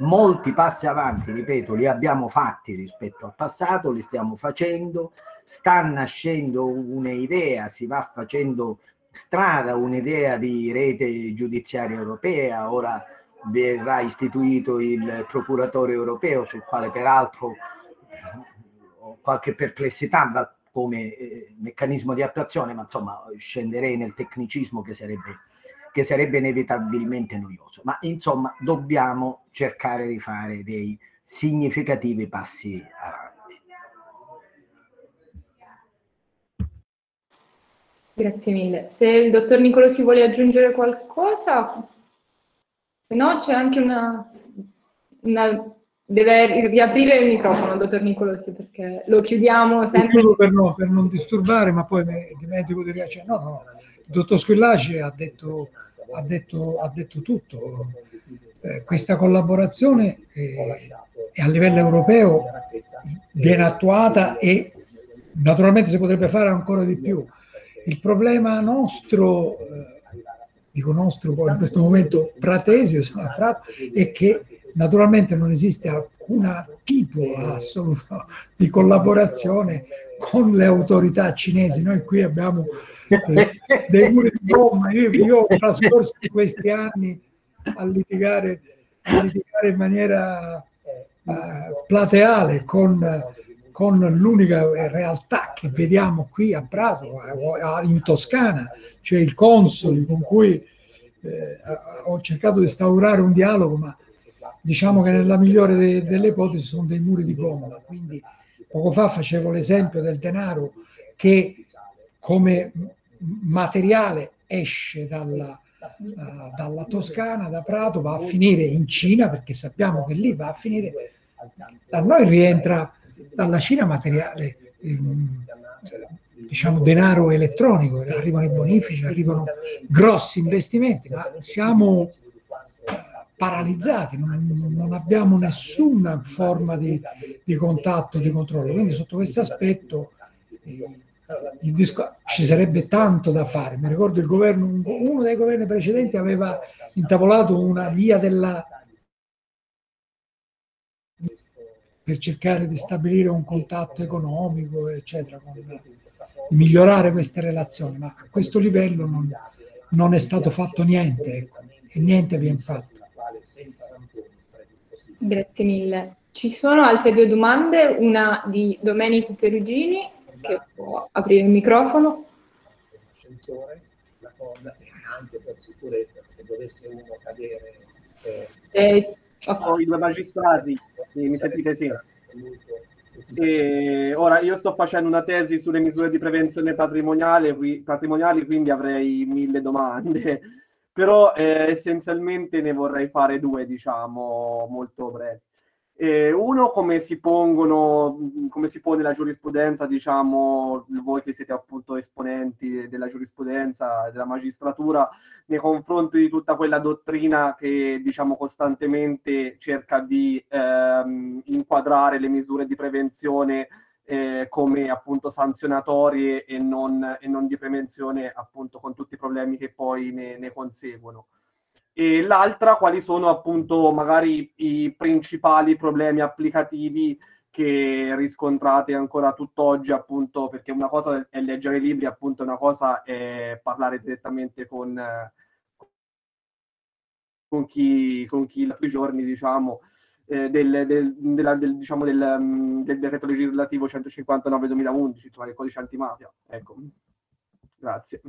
Molti passi avanti, ripeto, li abbiamo fatti rispetto al passato, li stiamo facendo, sta nascendo un'idea, si va facendo strada un'idea di rete giudiziaria europea, ora verrà istituito il procuratore europeo sul quale peraltro ho qualche perplessità come eh, meccanismo di attuazione, ma insomma scenderei nel tecnicismo che sarebbe, che sarebbe inevitabilmente noioso. Ma insomma dobbiamo cercare di fare dei significativi passi avanti. Grazie mille. Se il dottor Nicolosi vuole aggiungere qualcosa, se no c'è anche una, una deve riaprire il microfono, dottor Nicolosi, perché lo chiudiamo sempre. Per, no, per non disturbare, ma poi mi dimentico di riacere. No, no, dottor Squillaci ha detto, ha detto, ha detto tutto. Eh, questa collaborazione eh, a livello europeo viene attuata e naturalmente si potrebbe fare ancora di più. Il problema nostro, eh, dico nostro in questo momento pratesio, è che naturalmente non esiste alcun tipo assoluto di collaborazione con le autorità cinesi. Noi qui abbiamo eh, dei muri di gomma. Io, io, ho trascorso questi anni a litigare, a litigare in maniera eh, plateale con con l'unica realtà che vediamo qui a Prato, in Toscana, cioè il consoli con cui eh, ho cercato di instaurare un dialogo, ma diciamo che nella migliore de- delle ipotesi sono dei muri di gomma. Quindi poco fa facevo l'esempio del denaro che come materiale esce dalla, uh, dalla Toscana, da Prato, va a finire in Cina, perché sappiamo che lì va a finire, da noi rientra dalla Cina materiale, ehm, diciamo denaro elettronico, arrivano i bonifici, arrivano grossi investimenti, ma siamo paralizzati, non, non abbiamo nessuna forma di, di, contatto, di controllo. Quindi sotto questo aspetto eh, disco, ci sarebbe tanto da fare. Mi ricordo governo, uno dei governi precedenti aveva intavolato una via della per cercare di stabilire un contatto economico, eccetera, con, di migliorare queste relazioni, ma a questo livello non, non è stato fatto niente, ecco, e niente viene fatto. Grazie mille. Ci sono altre due domande, una di Domenico Perugini, che può aprire il microfono. La corda anche per sicurezza, perché dovesse uno cadere... Eh, eh, ho i due magistrati mi sentite sì? E ora io sto facendo una tesi sulle misure di prevenzione patrimoniale, patrimoniali, quindi avrei mille domande, però eh, essenzialmente ne vorrei fare due, diciamo, molto brevi. Eh, uno, come si pongono, come si pone la giurisprudenza, diciamo, voi che siete appunto esponenti della giurisprudenza, della magistratura, nei confronti di tutta quella dottrina che, diciamo, costantemente cerca di ehm, inquadrare le misure di prevenzione eh, come appunto sanzionatorie e non, e non, di prevenzione appunto con tutti i problemi che poi ne, ne conseguono. E l'altra quali sono appunto magari i principali problemi applicativi che riscontrate ancora tutt'oggi, appunto, perché una cosa è leggere libri, appunto, una cosa è parlare direttamente con, con, chi, con chi da quei giorni, diciamo, eh, del, del, della, del, diciamo del, um, del, decreto legislativo 159-2011, insomma, del codice antimafia. Ecco. Grazie.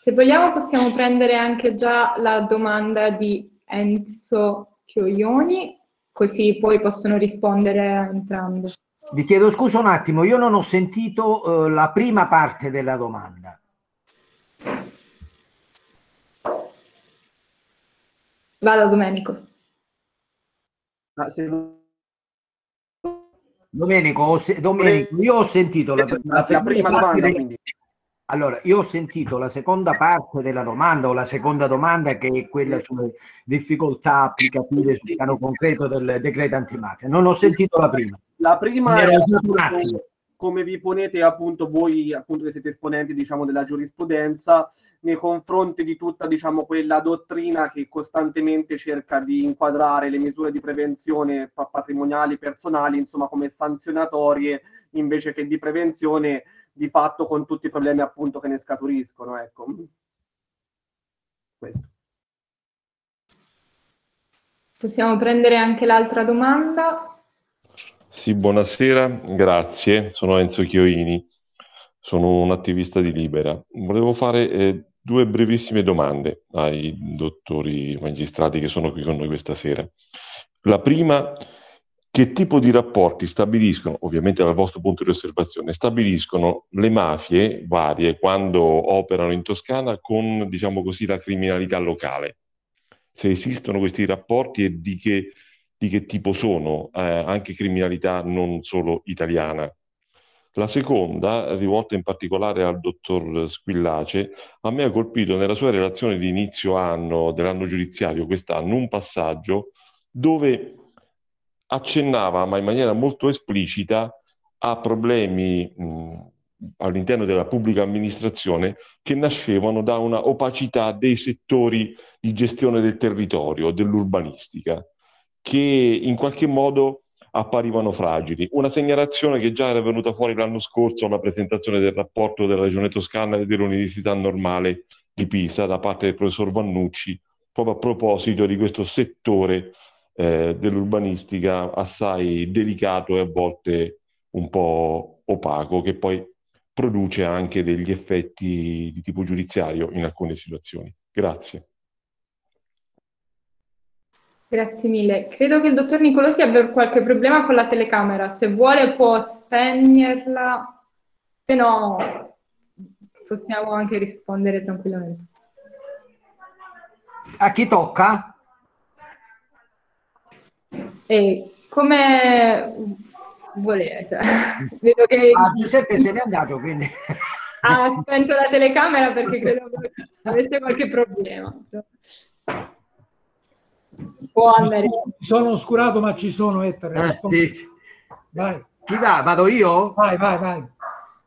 Se vogliamo possiamo prendere anche già la domanda di Enzo Chioioni, così poi possono rispondere entrambi. Vi chiedo scusa un attimo, io non ho sentito uh, la prima parte della domanda. Vado Domenico. Ah, se... Domenico, se... Domenico, io ho sentito la, la, la prima domanda. Del... Allora, io ho sentito la seconda parte della domanda o la seconda domanda che è quella sulle difficoltà applicative sul piano concreto del decreto antimafia. Non ho sentito la prima. La prima è come vi ponete appunto voi appunto che siete esponenti diciamo della giurisprudenza nei confronti di tutta diciamo, quella dottrina che costantemente cerca di inquadrare le misure di prevenzione patrimoniali personali insomma come sanzionatorie invece che di prevenzione di fatto con tutti i problemi appunto che ne scaturiscono ecco. Questo. Possiamo prendere anche l'altra domanda sì, buonasera, grazie. Sono Enzo Chioini, sono un attivista di Libera. Volevo fare eh, due brevissime domande ai dottori magistrati che sono qui con noi questa sera. La prima, che tipo di rapporti stabiliscono, ovviamente dal vostro punto di osservazione, stabiliscono le mafie varie quando operano in Toscana con, diciamo così, la criminalità locale? Se esistono questi rapporti e di che, di che tipo sono, eh, anche criminalità non solo italiana? La seconda, rivolta in particolare al dottor Squillace, a me ha colpito nella sua relazione di inizio anno, dell'anno giudiziario, quest'anno, un passaggio dove accennava, ma in maniera molto esplicita, a problemi mh, all'interno della pubblica amministrazione che nascevano da una opacità dei settori di gestione del territorio, dell'urbanistica, che in qualche modo apparivano fragili. Una segnalazione che già era venuta fuori l'anno scorso alla presentazione del rapporto della Regione Toscana e dell'Università Normale di Pisa da parte del professor Vannucci, proprio a proposito di questo settore eh, dell'urbanistica assai delicato e a volte un po' opaco, che poi produce anche degli effetti di tipo giudiziario in alcune situazioni. Grazie. Grazie mille. Credo che il dottor Nicolosi abbia qualche problema con la telecamera. Se vuole può spegnerla, se no possiamo anche rispondere tranquillamente. A chi tocca? E come volete. Vedo che... Ah, Giuseppe se n'è andato, quindi... ha spento la telecamera perché credo che avesse qualche problema. Può andare. Sono oscurato, ma ci sono, Ettore. Eh, sì, sì. Vai. Chi va? Vado io? Vai, vai, vai.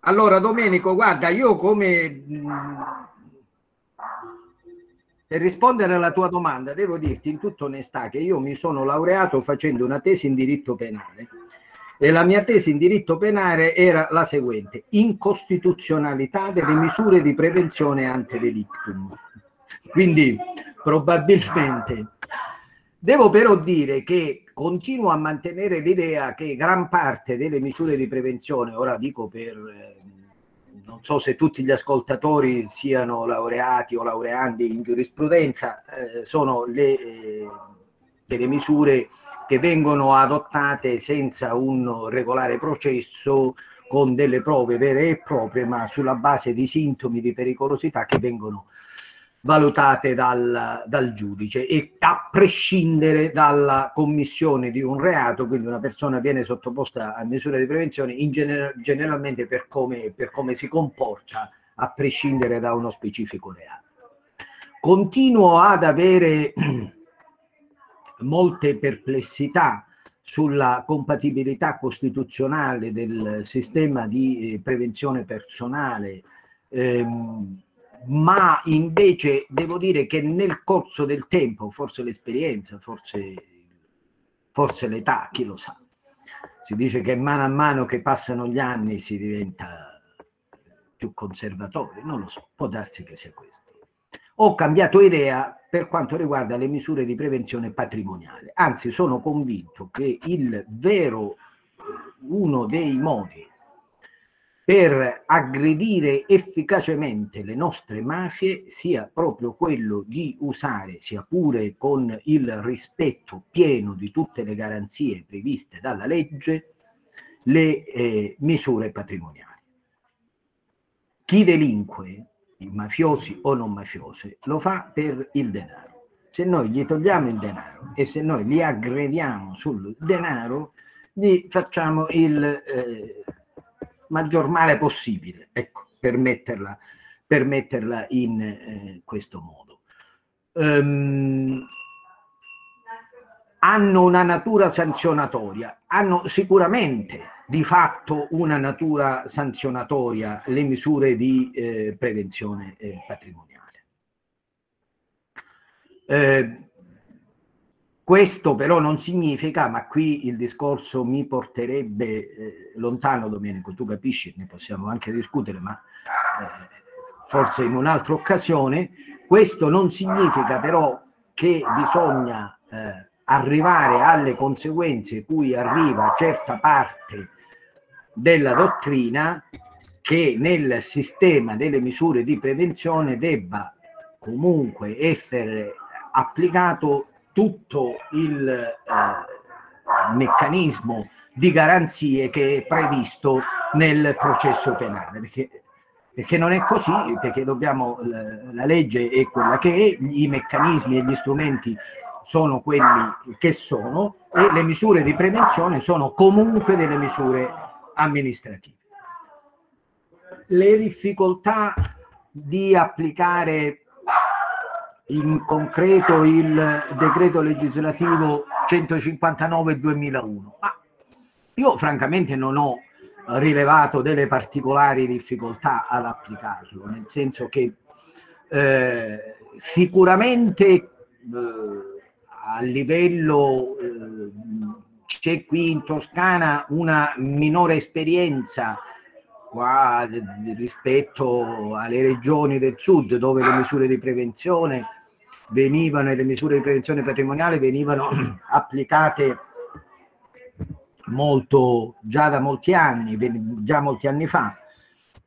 Allora, Domenico, guarda, io come... Per rispondere alla tua domanda, devo dirti in tutta onestà che io mi sono laureato facendo una tesi in diritto penale e la mia tesi in diritto penale era la seguente, incostituzionalità delle misure di prevenzione ante delictum. Quindi probabilmente Devo però dire che continuo a mantenere l'idea che gran parte delle misure di prevenzione, ora dico per, eh, non so se tutti gli ascoltatori siano laureati o laureandi in giurisprudenza, eh, sono le, eh, delle misure che vengono adottate senza un regolare processo con delle prove vere e proprie, ma sulla base di sintomi di pericolosità che vengono valutate dal, dal, giudice e a prescindere dalla commissione di un reato, quindi una persona viene sottoposta a misure di prevenzione in gener- generalmente per come, per come si comporta, a prescindere da uno specifico reato. Continuo ad avere molte perplessità sulla compatibilità costituzionale del sistema di eh, prevenzione personale ehm, ma invece devo dire che nel corso del tempo, forse l'esperienza, forse forse l'età, chi lo sa. Si dice che mano a mano che passano gli anni si diventa più conservatori, non lo so, può darsi che sia questo. Ho cambiato idea per quanto riguarda le misure di prevenzione patrimoniale, anzi sono convinto che il vero, uno dei modi per aggredire efficacemente le nostre mafie sia proprio quello di usare, sia pure con il rispetto pieno di tutte le garanzie previste dalla legge, le eh, misure patrimoniali. Chi delinque, mafiosi o non mafiosi, lo fa per il denaro. Se noi gli togliamo il denaro e se noi li aggrediamo sul denaro, gli facciamo il... Eh, maggior male possibile, ecco, per metterla, per metterla in eh, questo modo. Um, hanno una natura sanzionatoria, hanno sicuramente di fatto una natura sanzionatoria le misure di eh, prevenzione eh, patrimoniale. Eh, questo però non significa, ma qui il discorso mi porterebbe eh, lontano, Domenico, tu capisci, ne possiamo anche discutere, ma eh, forse in un'altra occasione, questo non significa però che bisogna eh, arrivare alle conseguenze cui arriva certa parte della dottrina che nel sistema delle misure di prevenzione debba comunque essere applicato tutto il eh, meccanismo di garanzie che è previsto nel processo penale, perché, perché non è così, perché dobbiamo, la, la legge è quella che è, i meccanismi e gli strumenti sono quelli che sono e le misure di prevenzione sono comunque delle misure amministrative. Le difficoltà di applicare in concreto il decreto legislativo 159-2001. Ma io francamente non ho rilevato delle particolari difficoltà ad applicarlo, nel senso che eh, sicuramente eh, a livello eh, c'è qui in Toscana una minore esperienza qua rispetto alle regioni del sud dove le misure di prevenzione venivano e le misure di prevenzione patrimoniale venivano applicate molto già da molti anni, già molti anni fa,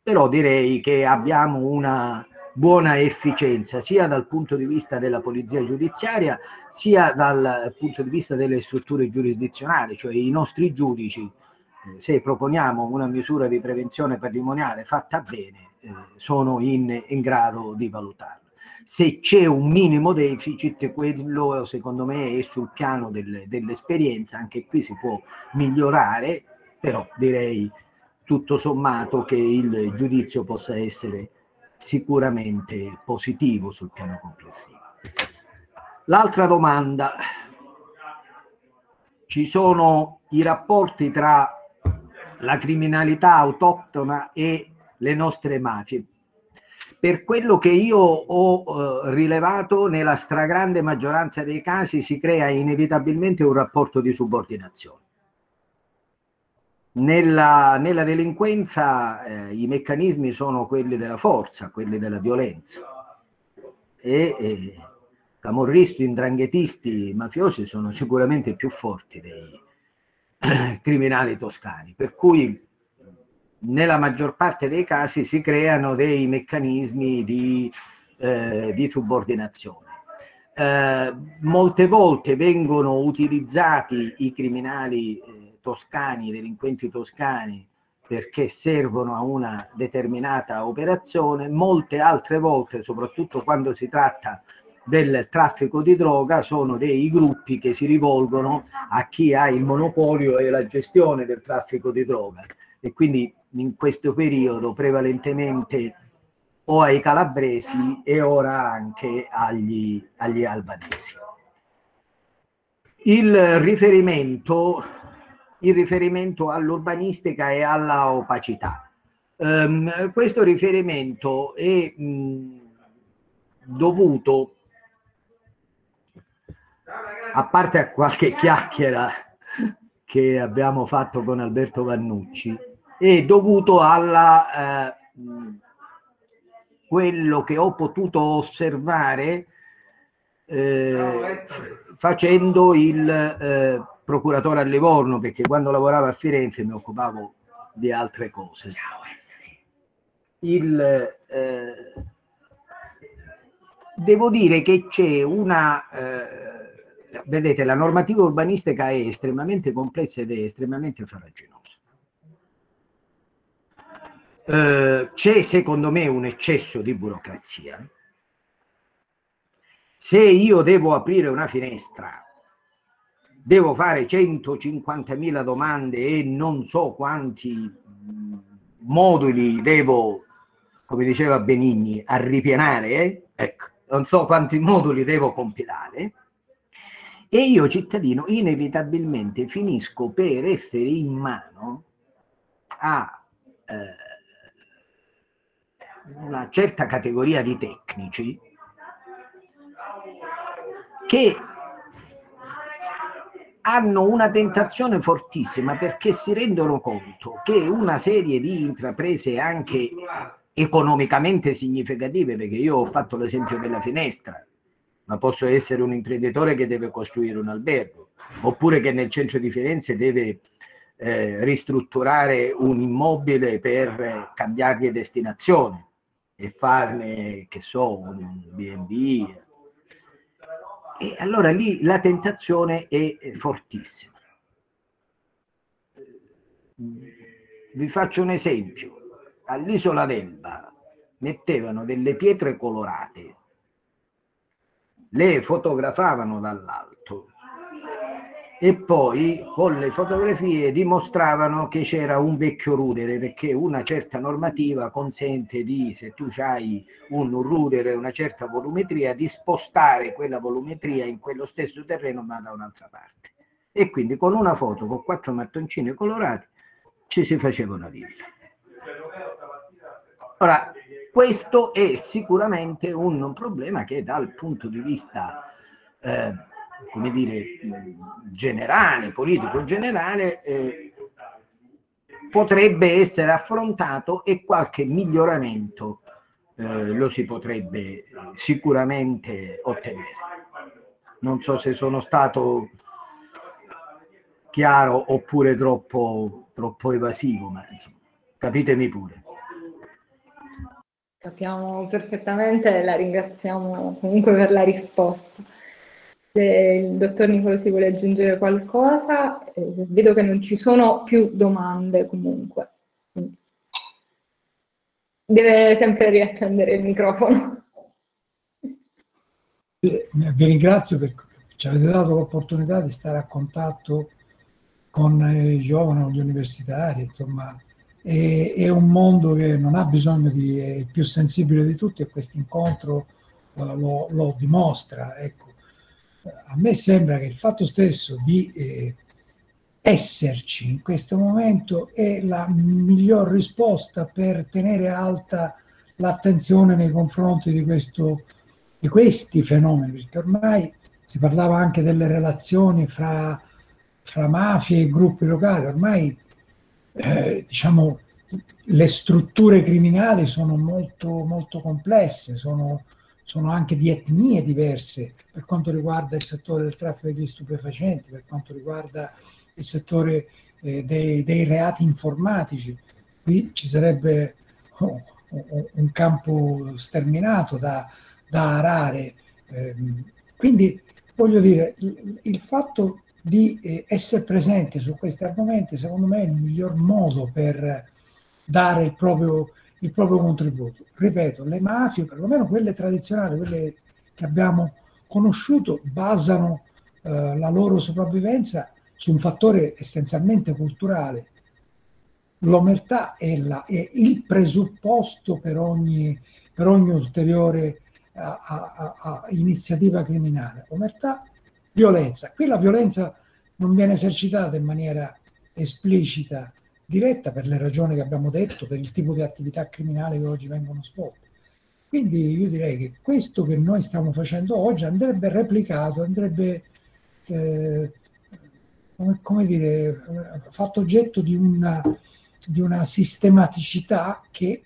però direi che abbiamo una buona efficienza sia dal punto di vista della polizia giudiziaria sia dal punto di vista delle strutture giurisdizionali, cioè i nostri giudici se proponiamo una misura di prevenzione patrimoniale fatta bene, eh, sono in, in, grado di valutarlo. Se c'è un minimo deficit, quello secondo me è sul piano del, dell'esperienza, anche qui si può migliorare, però direi tutto sommato che il giudizio possa essere sicuramente positivo sul piano complessivo. L'altra domanda, ci sono i rapporti tra la criminalità autoctona e le nostre mafie. Per quello che io ho eh, rilevato, nella stragrande maggioranza dei casi si crea inevitabilmente un rapporto di subordinazione. Nella, nella delinquenza eh, i meccanismi sono quelli della forza, quelli della violenza e eh, camorristi, indranghetisti, mafiosi sono sicuramente più forti dei, criminali toscani, per cui nella maggior parte dei casi si creano dei meccanismi di, eh, di subordinazione. Eh, molte volte vengono utilizzati i criminali eh, toscani, i delinquenti toscani, perché servono a una determinata operazione, molte altre volte, soprattutto quando si tratta di del traffico di droga sono dei gruppi che si rivolgono a chi ha il monopolio e la gestione del traffico di droga e quindi in questo periodo prevalentemente o ai calabresi e ora anche agli, agli albanesi. Il riferimento, il riferimento all'urbanistica e alla opacità. Um, questo riferimento è mh, dovuto a parte qualche chiacchiera che abbiamo fatto con Alberto Vannucci, è dovuto alla eh, quello che ho potuto osservare eh, facendo il eh, procuratore a Livorno, perché quando lavoravo a Firenze mi occupavo di altre cose. Il, eh, devo dire che c'è una... Vedete, la normativa urbanistica è estremamente complessa ed è estremamente farraginosa. Eh, c'è secondo me un eccesso di burocrazia. Se io devo aprire una finestra, devo fare 150.000 domande e non so quanti moduli devo, come diceva Benigni, arripianare, eh? ecco, non so quanti moduli devo compilare, e io cittadino inevitabilmente finisco per essere in mano a eh, una certa categoria di tecnici che hanno una tentazione fortissima perché si rendono conto che una serie di intraprese anche economicamente significative, perché io ho fatto l'esempio della finestra, ma posso essere un imprenditore che deve costruire un albergo, oppure che nel centro di Firenze deve eh, ristrutturare un immobile per cambiargli destinazione e farne, che so, un B&B. E allora lì la tentazione è fortissima. Vi faccio un esempio. All'isola d'Elba mettevano delle pietre colorate, le fotografavano dall'alto e poi con le fotografie dimostravano che c'era un vecchio rudere perché una certa normativa consente di se tu hai un rudere una certa volumetria di spostare quella volumetria in quello stesso terreno ma da un'altra parte. E quindi con una foto con quattro mattoncini colorati ci si faceva una villa. Ora questo è sicuramente un problema che dal punto di vista eh, come dire, generale, politico generale, eh, potrebbe essere affrontato e qualche miglioramento eh, lo si potrebbe sicuramente ottenere. Non so se sono stato chiaro oppure troppo, troppo evasivo, ma insomma, capitemi pure. Capiamo perfettamente, la ringraziamo comunque per la risposta se il dottor Nicolosi vuole aggiungere qualcosa, eh, vedo che non ci sono più domande comunque. Deve sempre riaccendere il microfono. Vi ringrazio perché ci avete dato l'opportunità di stare a contatto con i giovani, gli universitari, insomma, è, è, un mondo che non ha bisogno di, è più sensibile di tutti e questo incontro uh, lo, lo, dimostra. Ecco a me sembra che il fatto stesso di eh, esserci in questo momento è la miglior risposta per tenere alta l'attenzione nei confronti di, questo, di questi fenomeni, perché ormai si parlava anche delle relazioni fra, fra mafie e gruppi locali, ormai eh, diciamo, le strutture criminali sono molto, molto complesse, sono sono anche di etnie diverse per quanto riguarda il settore del traffico degli stupefacenti, per quanto riguarda il settore eh, dei, dei, reati informatici. Qui ci sarebbe oh, un campo sterminato da, da arare. Eh, quindi voglio dire, il, il fatto di eh, essere presente su questi argomenti secondo me è il miglior modo per dare il proprio il proprio contributo. Ripeto, le mafie, perlomeno quelle tradizionali, quelle che abbiamo conosciuto, basano eh, la loro sopravvivenza su un fattore essenzialmente culturale. L'omertà è, la, è il presupposto per ogni, per ogni ulteriore a, a, a iniziativa criminale. Omertà, violenza. Qui la violenza non viene esercitata in maniera esplicita diretta per le ragioni che abbiamo detto, per il tipo di attività criminale che oggi vengono svolte. Quindi io direi che questo che noi stiamo facendo oggi andrebbe replicato, andrebbe eh, come, come, dire, fatto oggetto di una, di una sistematicità che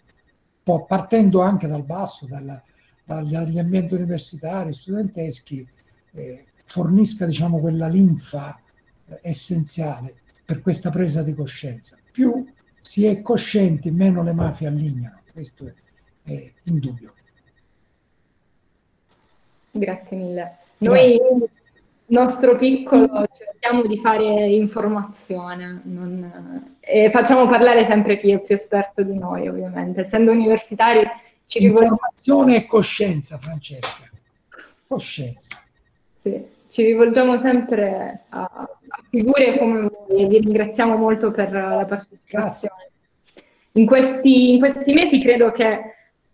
può, partendo anche dal basso, dalla, dagli ambienti universitari, studenteschi, eh, fornisca diciamo, quella linfa eh, essenziale per questa presa di coscienza. Più si è coscienti, meno le mafie allineano, questo è, è indubbio. Grazie mille. Noi, Grazie. nostro piccolo, cerchiamo di fare informazione non, e facciamo parlare sempre chi è più esperto di noi, ovviamente. Essendo universitari ci rivolgiamo... Informazione e coscienza, Francesca. Coscienza. Sì, ci rivolgiamo sempre a, a figure come voi e vi ringraziamo molto per la partecipazione. In questi, in questi mesi credo che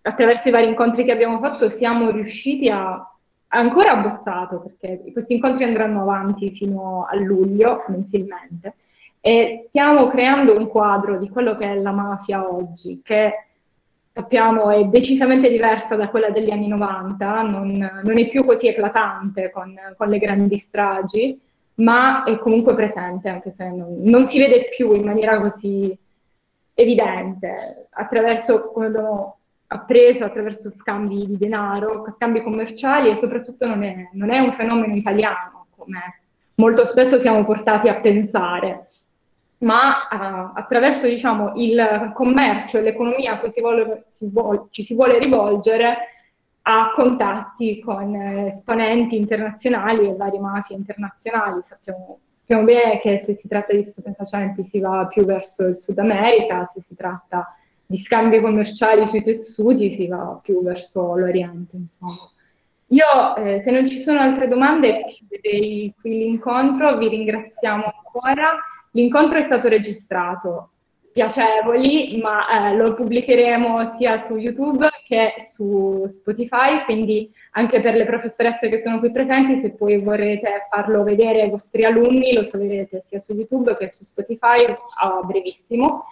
attraverso i vari incontri che abbiamo fatto siamo riusciti a ancora abbozzato perché questi incontri andranno avanti fino a luglio mensilmente e stiamo creando un quadro di quello che è la mafia oggi, che sappiamo è decisamente diversa da quella degli anni 90, non, non è più così eclatante con, con, le grandi stragi, ma è comunque presente, anche se non, non si vede più in maniera così evidente, attraverso, come abbiamo appreso attraverso scambi di denaro, scambi commerciali e soprattutto non è, non è un fenomeno italiano, come molto spesso siamo portati a pensare, ma uh, attraverso diciamo, il commercio e l'economia a cui si vuole, si vuole, ci si vuole rivolgere a contatti con esponenti internazionali e varie mafie internazionali. Sappiamo, sappiamo bene che se si tratta di stupefacenti si va più verso il Sud America, se si tratta di scambi commerciali sui tessuti si va più verso l'Oriente, insomma. Io, eh, se non ci sono altre domande, qui l'incontro, vi ringraziamo ancora. L'incontro è stato registrato, piacevoli, ma eh, lo pubblicheremo sia su YouTube che su Spotify, quindi anche per le professoresse che sono qui presenti, se poi vorrete farlo vedere ai vostri alunni, lo troverete sia su YouTube che su Spotify a brevissimo.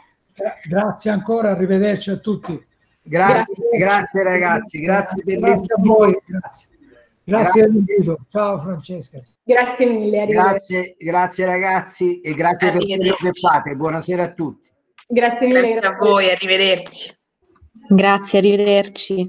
Grazie ancora, arrivederci a tutti. Grazie, grazie ragazzi, grazie, per grazie a voi, grazie. Grazie, grazie. Ciao Francesca. Grazie mille. Grazie, grazie ragazzi e grazie per quello che fate. Buonasera a tutti. Grazie mille. Grazie a voi, arrivederci. Grazie, arrivederci.